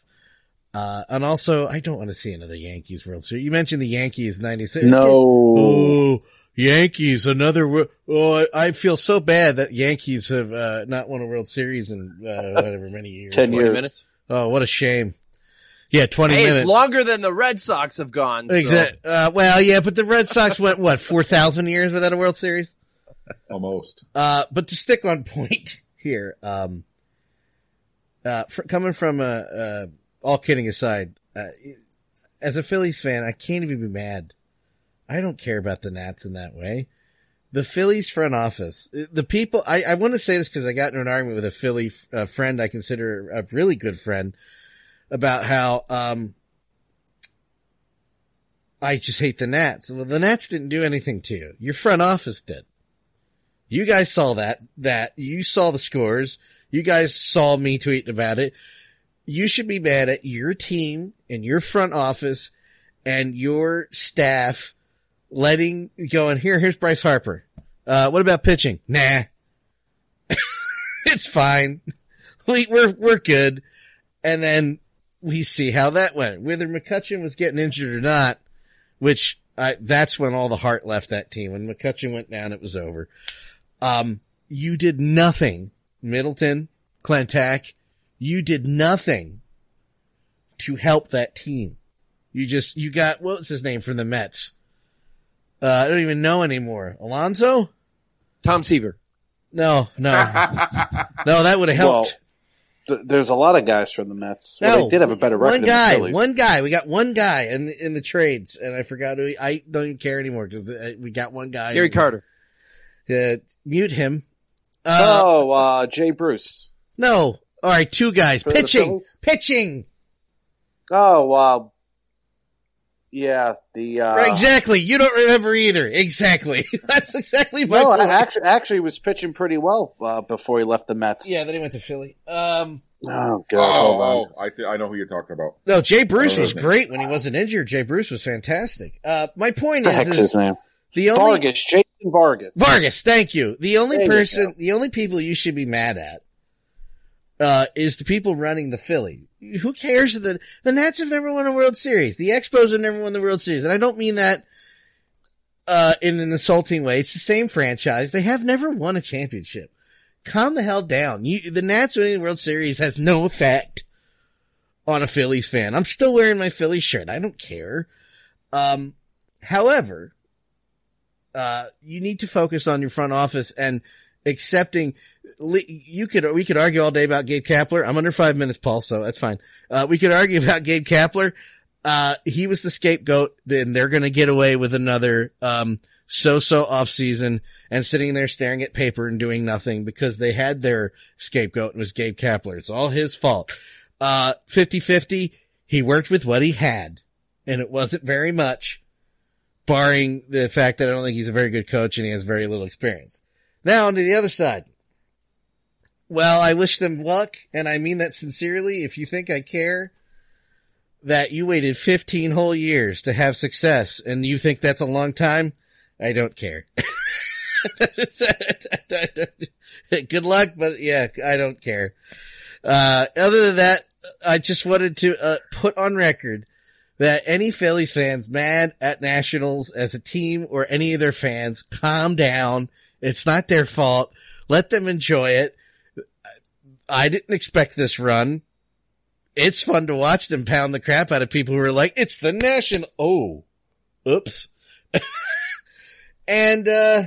Speaker 2: Uh, and also I don't want to see another Yankees World Series. You mentioned the Yankees 96.
Speaker 5: No.
Speaker 2: Oh, Yankees, another, oh, I feel so bad that Yankees have, uh, not won a World Series in, uh, whatever many years.
Speaker 5: 10 years.
Speaker 3: minutes.
Speaker 2: Oh, what a shame. Yeah, 20
Speaker 3: Hey,
Speaker 2: minutes.
Speaker 3: it's longer than the Red Sox have gone. so-
Speaker 2: Exact. Uh, well, yeah, but the Red Sox went what four thousand years without a World Series.
Speaker 1: Almost.
Speaker 2: Uh, but to stick on point here, um, uh, fr- coming from uh, uh, all kidding aside, uh, as a Phillies fan, I can't even be mad. I don't care about the Nats in that way. The Phillies front office, the people, I, I want to say this because I got into an argument with a Philly uh, friend I consider a really good friend about how, um, I just hate the Nats. Well, the Nats didn't do anything to you. Your front office did. You guys saw that, that you saw the scores. You guys saw me tweeting about it. You should be mad at your team and your front office and your staff letting going here. Here's Bryce Harper. Uh, what about pitching? Nah, it's fine. We, we're, we're good. And then we see how that went. Whether McCutchen was getting injured or not, which I, that's when all the heart left that team. When McCutchen went down, it was over. Um, you did nothing, Middleton, Klentak. You did nothing to help that team. You just, you got, what was his name from the Mets? Uh, I don't even know anymore. Alonso?
Speaker 3: Tom Seaver.
Speaker 2: No, no, no, that would have helped.
Speaker 5: Th- There's a lot of guys from the Mets. Well,
Speaker 2: no,
Speaker 5: they did have a better record
Speaker 2: One guy, one guy. We got one guy in the, in the trades, and I forgot who. He, I don't even care anymore because we got one guy.
Speaker 3: Gary Carter.
Speaker 2: Uh, mute him. Uh,
Speaker 5: oh, uh, Jay Bruce.
Speaker 2: no. All right, two guys.
Speaker 5: For
Speaker 2: Pitching, pitching.
Speaker 5: Oh, uh, yeah, the, uh,
Speaker 2: right, exactly. You don't remember either. Exactly. That's exactly my
Speaker 5: no,
Speaker 2: point.
Speaker 5: I actually, actually was pitching pretty well, uh, before he left the Mets.
Speaker 2: yeah, then he went to Philly. Um,
Speaker 5: Oh, God.
Speaker 1: Oh, oh, I, th- I know who you're talking about.
Speaker 2: no, Jay Bruce
Speaker 1: Oh,
Speaker 2: was
Speaker 1: okay.
Speaker 2: great when he wasn't injured. Jay Bruce was fantastic. Uh, my point
Speaker 5: the
Speaker 2: is, is
Speaker 5: his name?
Speaker 2: the only
Speaker 5: Vargas, Jason Vargas.
Speaker 2: Vargas, thank you. The only
Speaker 5: There
Speaker 2: person, the only people you should be mad at, uh, is the people running the Philly. Who cares that the Nats have never won a World Series? The Expos have never won the World Series. And I don't mean that, uh, in an insulting way. It's the same franchise. They have never won a championship. Calm the hell down. You, the Nats winning the World Series has no effect on a Phillies fan. I'm still wearing my Phillies shirt. I don't care. Um, however, uh, you need to focus on your front office and accepting. You could we could argue all day about Gabe Kapler. I'm under five minutes, Paul, so that's fine. Uh, we could argue about Gabe Kapler. Uh, he was the scapegoat. Then they're going to get away with another um, so-so off season and sitting there staring at paper and doing nothing because they had their scapegoat and was Gabe Kapler. It's all his fault. Uh, 50-50. He worked with what he had, and it wasn't very much barring the fact that I don't think he's a very good coach and he has very little experience. Now on to the other side. Well, I wish them luck, and I mean that sincerely. If you think I care that you waited 15 whole years to have success and you think that's a long time, I don't care. Good luck, but yeah, I don't care. Uh, other than that, I just wanted to uh, put on record that any Phillies fans mad at Nationals as a team or any of their fans, calm down. It's not their fault. Let them enjoy it. I didn't expect this run. It's fun to watch them pound the crap out of people who are like, it's the national. Oh, oops. and, uh,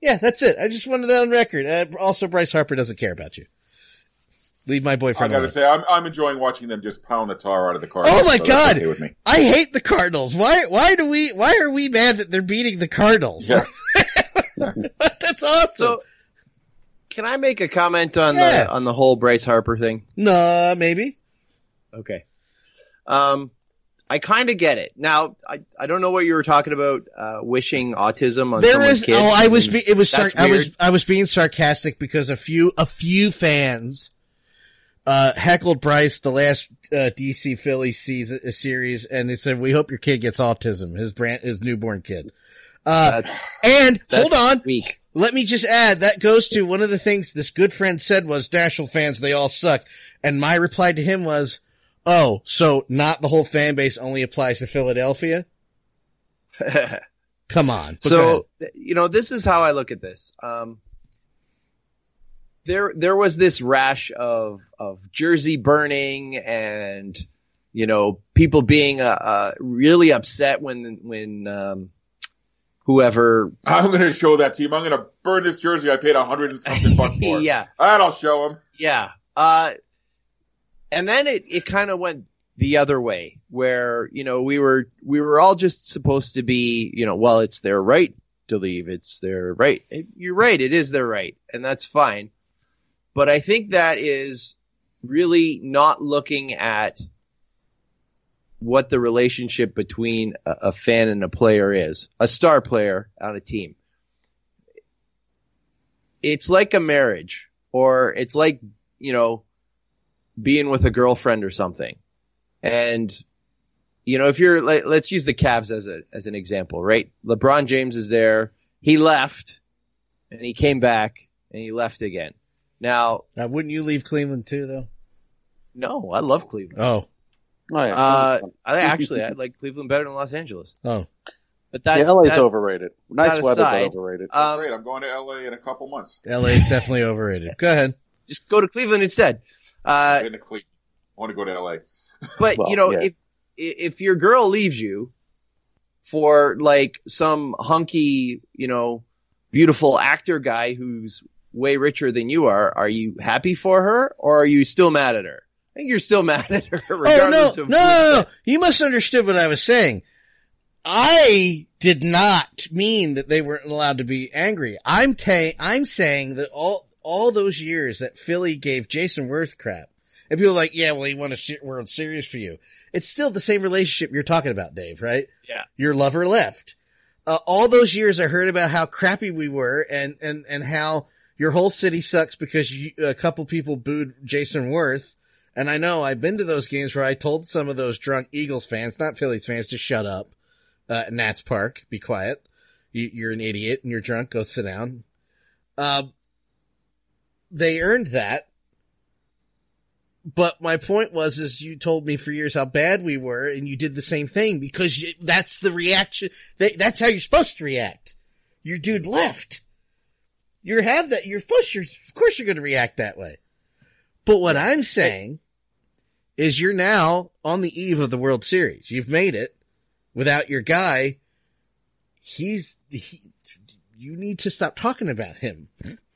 Speaker 2: yeah, that's it. I just wanted that on record. Uh, also, Bryce Harper doesn't care about you. Leave my boyfriend.
Speaker 1: I gotta
Speaker 2: alone.
Speaker 1: say, I'm, I'm enjoying watching them just pound the tar out of the car.
Speaker 2: Oh my
Speaker 1: So
Speaker 2: God.
Speaker 1: okay with me.
Speaker 2: I hate the Cardinals. Why, why do we, why are we mad that they're beating the Cardinals?
Speaker 1: Yeah.
Speaker 2: that's awesome.
Speaker 3: So, can I make a comment on
Speaker 2: Yeah.
Speaker 3: the on the whole Bryce Harper thing?
Speaker 2: no, maybe.
Speaker 3: Okay. Um, I kind of get it. Now, I, I don't know what you were talking about, uh, wishing autism on
Speaker 2: There is. Oh, I was. Be, it was. Sar- I was. I was being sarcastic because a few. A few fans. Uh, heckled Bryce the last uh, DC Philly season series, and they said, "We hope your kid gets autism." His brand, his newborn kid. Uh,
Speaker 3: That's,
Speaker 2: and
Speaker 3: that's
Speaker 2: hold on,
Speaker 3: weak.
Speaker 2: let me just add that goes to one of the things this good friend said was National fans they all suck, and my reply to him was, "Oh, so not the whole fan base only applies to Philadelphia? Come on." But go ahead.
Speaker 3: so you know this is how i look at this um there there was this rash of of jersey burning and you know people being uh, uh really upset when when um whoever
Speaker 1: I'm gonna show that team. I'm gonna burn this jersey I paid a hundred and something bucks for.
Speaker 3: yeah
Speaker 1: And I'll show them.
Speaker 3: yeah uh and then it it kind of went the other way where you know we were we were all just supposed to be you know well it's their right to leave it's their right you're right it is their right and that's fine but i think that is really not looking at what the relationship between a, a fan and a player is a star player on a team. It's like a marriage or it's like you know being with a girlfriend or something. And you know if you're let, let's use the Cavs as a as an example right? LeBron James is there. He left and he came back and he left again. Now
Speaker 2: Now, wouldn't you leave Cleveland too, though?
Speaker 3: no I love Cleveland.
Speaker 2: Oh,
Speaker 5: Oh, yeah.
Speaker 3: uh I actually I like Cleveland better than Los Angeles
Speaker 2: oh,
Speaker 3: but that,
Speaker 5: yeah, LA's
Speaker 3: that-
Speaker 5: overrated. Nice weather,
Speaker 3: aside,
Speaker 5: but overrated.
Speaker 3: um,
Speaker 1: Great. I'm going to LA in a couple months.
Speaker 2: LA is definitely overrated. Go ahead.
Speaker 3: just go to Cleveland instead uh
Speaker 1: in the Cleveland. I want to go to LA.
Speaker 3: But
Speaker 5: Well,
Speaker 3: you know,
Speaker 5: yeah.
Speaker 3: if if your girl leaves you for like some hunky, you know, beautiful actor guy who's way richer than you are, are you happy for her or are you still mad at her? I think you're still mad at her
Speaker 2: Oh no,
Speaker 3: regardless
Speaker 2: no,
Speaker 3: of
Speaker 2: no, no, no! You must understood what I was saying. I did not mean that they weren't allowed to be angry. I'm ta- I'm saying that all all those years that Philly gave Jayson Werth crap, and people are like, yeah, well, he won a se- World Series for you. It's still the same relationship you're talking about, Dave, right?
Speaker 3: Yeah.
Speaker 2: Your lover left. Uh, all those years I heard about how crappy we were and, and, and how your whole city sucks because you, a couple people booed Jayson Werth. And I know I've been to those games where I told some of those drunk Eagles fans, not Phillies fans, to shut up. Uh, Nats Park, be quiet. You, you're an idiot and you're drunk. Go sit down. Um, they earned that. But my point was, is you told me for years how bad we were and you did the same thing because you, that's the reaction. That, that's how you're supposed to react. Your dude left. You have that, you're you're, of course you're going to react that way. But what I'm saying is you're now on the eve of the World Series. You've made it without your guy. He's, he, you need to stop talking about him.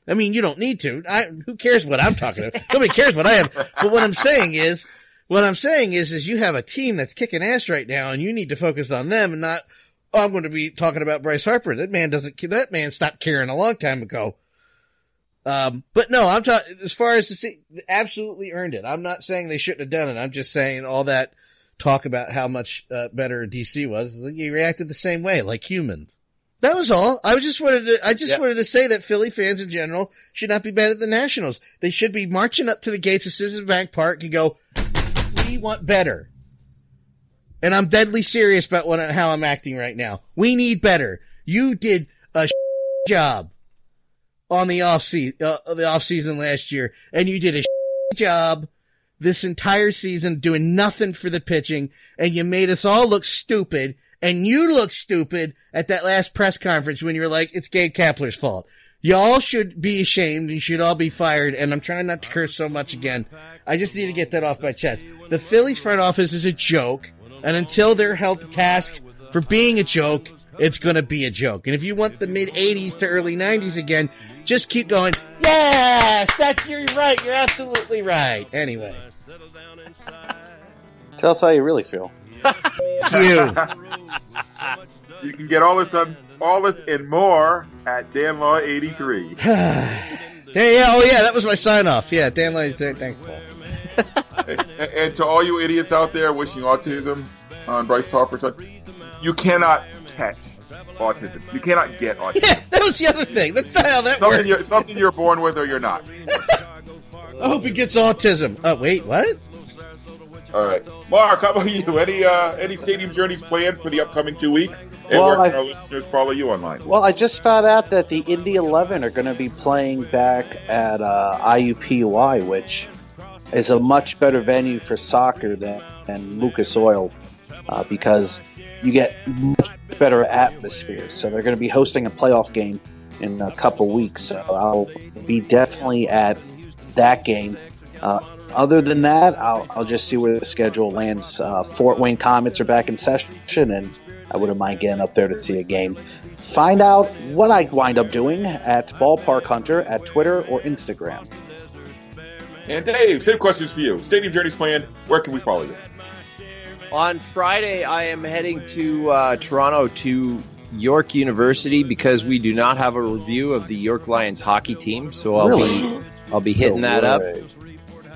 Speaker 2: I mean, you don't need to. I, who cares what I'm talking about? Nobody cares what I am. But what I'm saying is, what I'm saying is, is you have a team that's kicking ass right now and you need to focus on them and not, oh, I'm going to be talking about Bryce Harper. That man doesn't, that man stopped caring a long time ago. Um, but no, I'm talking, as far as the se- absolutely earned it. I'm not saying they shouldn't have done it. I'm just saying all that talk about how much, uh, better DC was, you reacted the same way, like humans. That was all. I just wanted to, I just wanted to say that Philly fans in general should not be mad at the Nationals. They should be marching up to the gates of Citizens Bank Park and go, we want better. And I'm deadly serious about what, how I'm acting right now. We need better. You did a job on the off season, uh, the off season last year, and you did a job this entire season doing nothing for the pitching, and you made us all look stupid, and you look stupid at that last press conference when you were like, it's Gabe Kapler's fault. Y'all should be ashamed. You should all be fired. And I'm trying not to curse so much again. I just need to get that off my chest. The Phillies front office is a joke. And until they're held to task for being a joke, it's going to be a joke. And if you want the mid 80s to early 90s again, just keep going. Yes, that's you're right. You're absolutely right. Anyway,
Speaker 4: Tell us how you really feel.
Speaker 2: you.
Speaker 1: You can get all this on all this and more at danlaw83.
Speaker 2: Hey, yeah, oh yeah, that was my sign off. Yeah, Dan Lane, thanks, Paul.
Speaker 1: and, and to all you idiots out there wishing autism on Bryce Harper's son, you cannot catch autism. You cannot get autism.
Speaker 2: Yeah, that was the other thing. That's not how that
Speaker 1: Something you're,
Speaker 2: works.
Speaker 1: something you're born with or you're not.
Speaker 2: I hope he gets autism. Oh, wait, what?
Speaker 1: All right, Mark, how about you? Any uh, any stadium journeys planned for the upcoming two weeks? And
Speaker 4: Well,
Speaker 1: where
Speaker 4: I-
Speaker 1: our listeners follow you online?
Speaker 4: Well, I just found out that the Indy 11 are going to be playing back at uh, IUPUI, which is a much better venue for soccer than, than Lucas Oil uh, because you get much better atmosphere. So they're going to be hosting a playoff game in a couple weeks. So I'll be definitely at that game. Uh, other than that, I'll, I'll just see where the schedule lands. Uh, Fort Wayne Komets are back in session, and I wouldn't mind getting up there to see a game. Find out what I wind up doing at Ballpark Hunter at Twitter or Instagram.
Speaker 1: And Dave, same questions for you. Stadium journeys planned. Where can we follow you?
Speaker 3: On Friday, I am heading to uh, Toronto to York University because we do not have a review of the York Lions hockey team. So I'll
Speaker 4: Really?
Speaker 3: be I'll be hitting that up.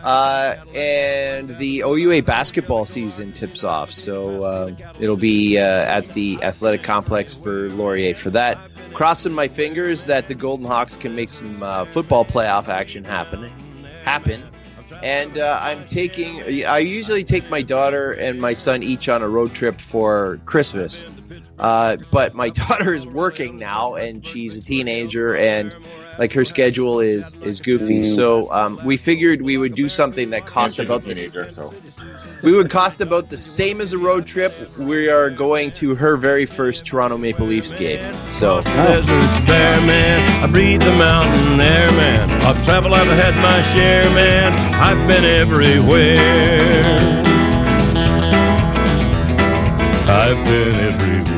Speaker 3: Uh, and the OUA basketball season tips off, so uh, it'll be uh, at the athletic complex for Laurier for that. Crossing my fingers that the Golden Hawks can make some uh, football playoff action happen. Happen. And uh, I'm taking. I usually take my daughter and my son each on a road trip for Christmas. Uh, but my daughter is working now, and she's a teenager, and like her schedule is is goofy.
Speaker 4: Mm.
Speaker 3: So um, we figured we would do something that cost about the
Speaker 1: teenager, so.
Speaker 3: We would cost about the same as a road trip. We are going to her very first Toronto Maple Leafs game. So
Speaker 6: I breathe the mountain air man. I've traveled, I've had my share man. I've been everywhere. I've been everywhere.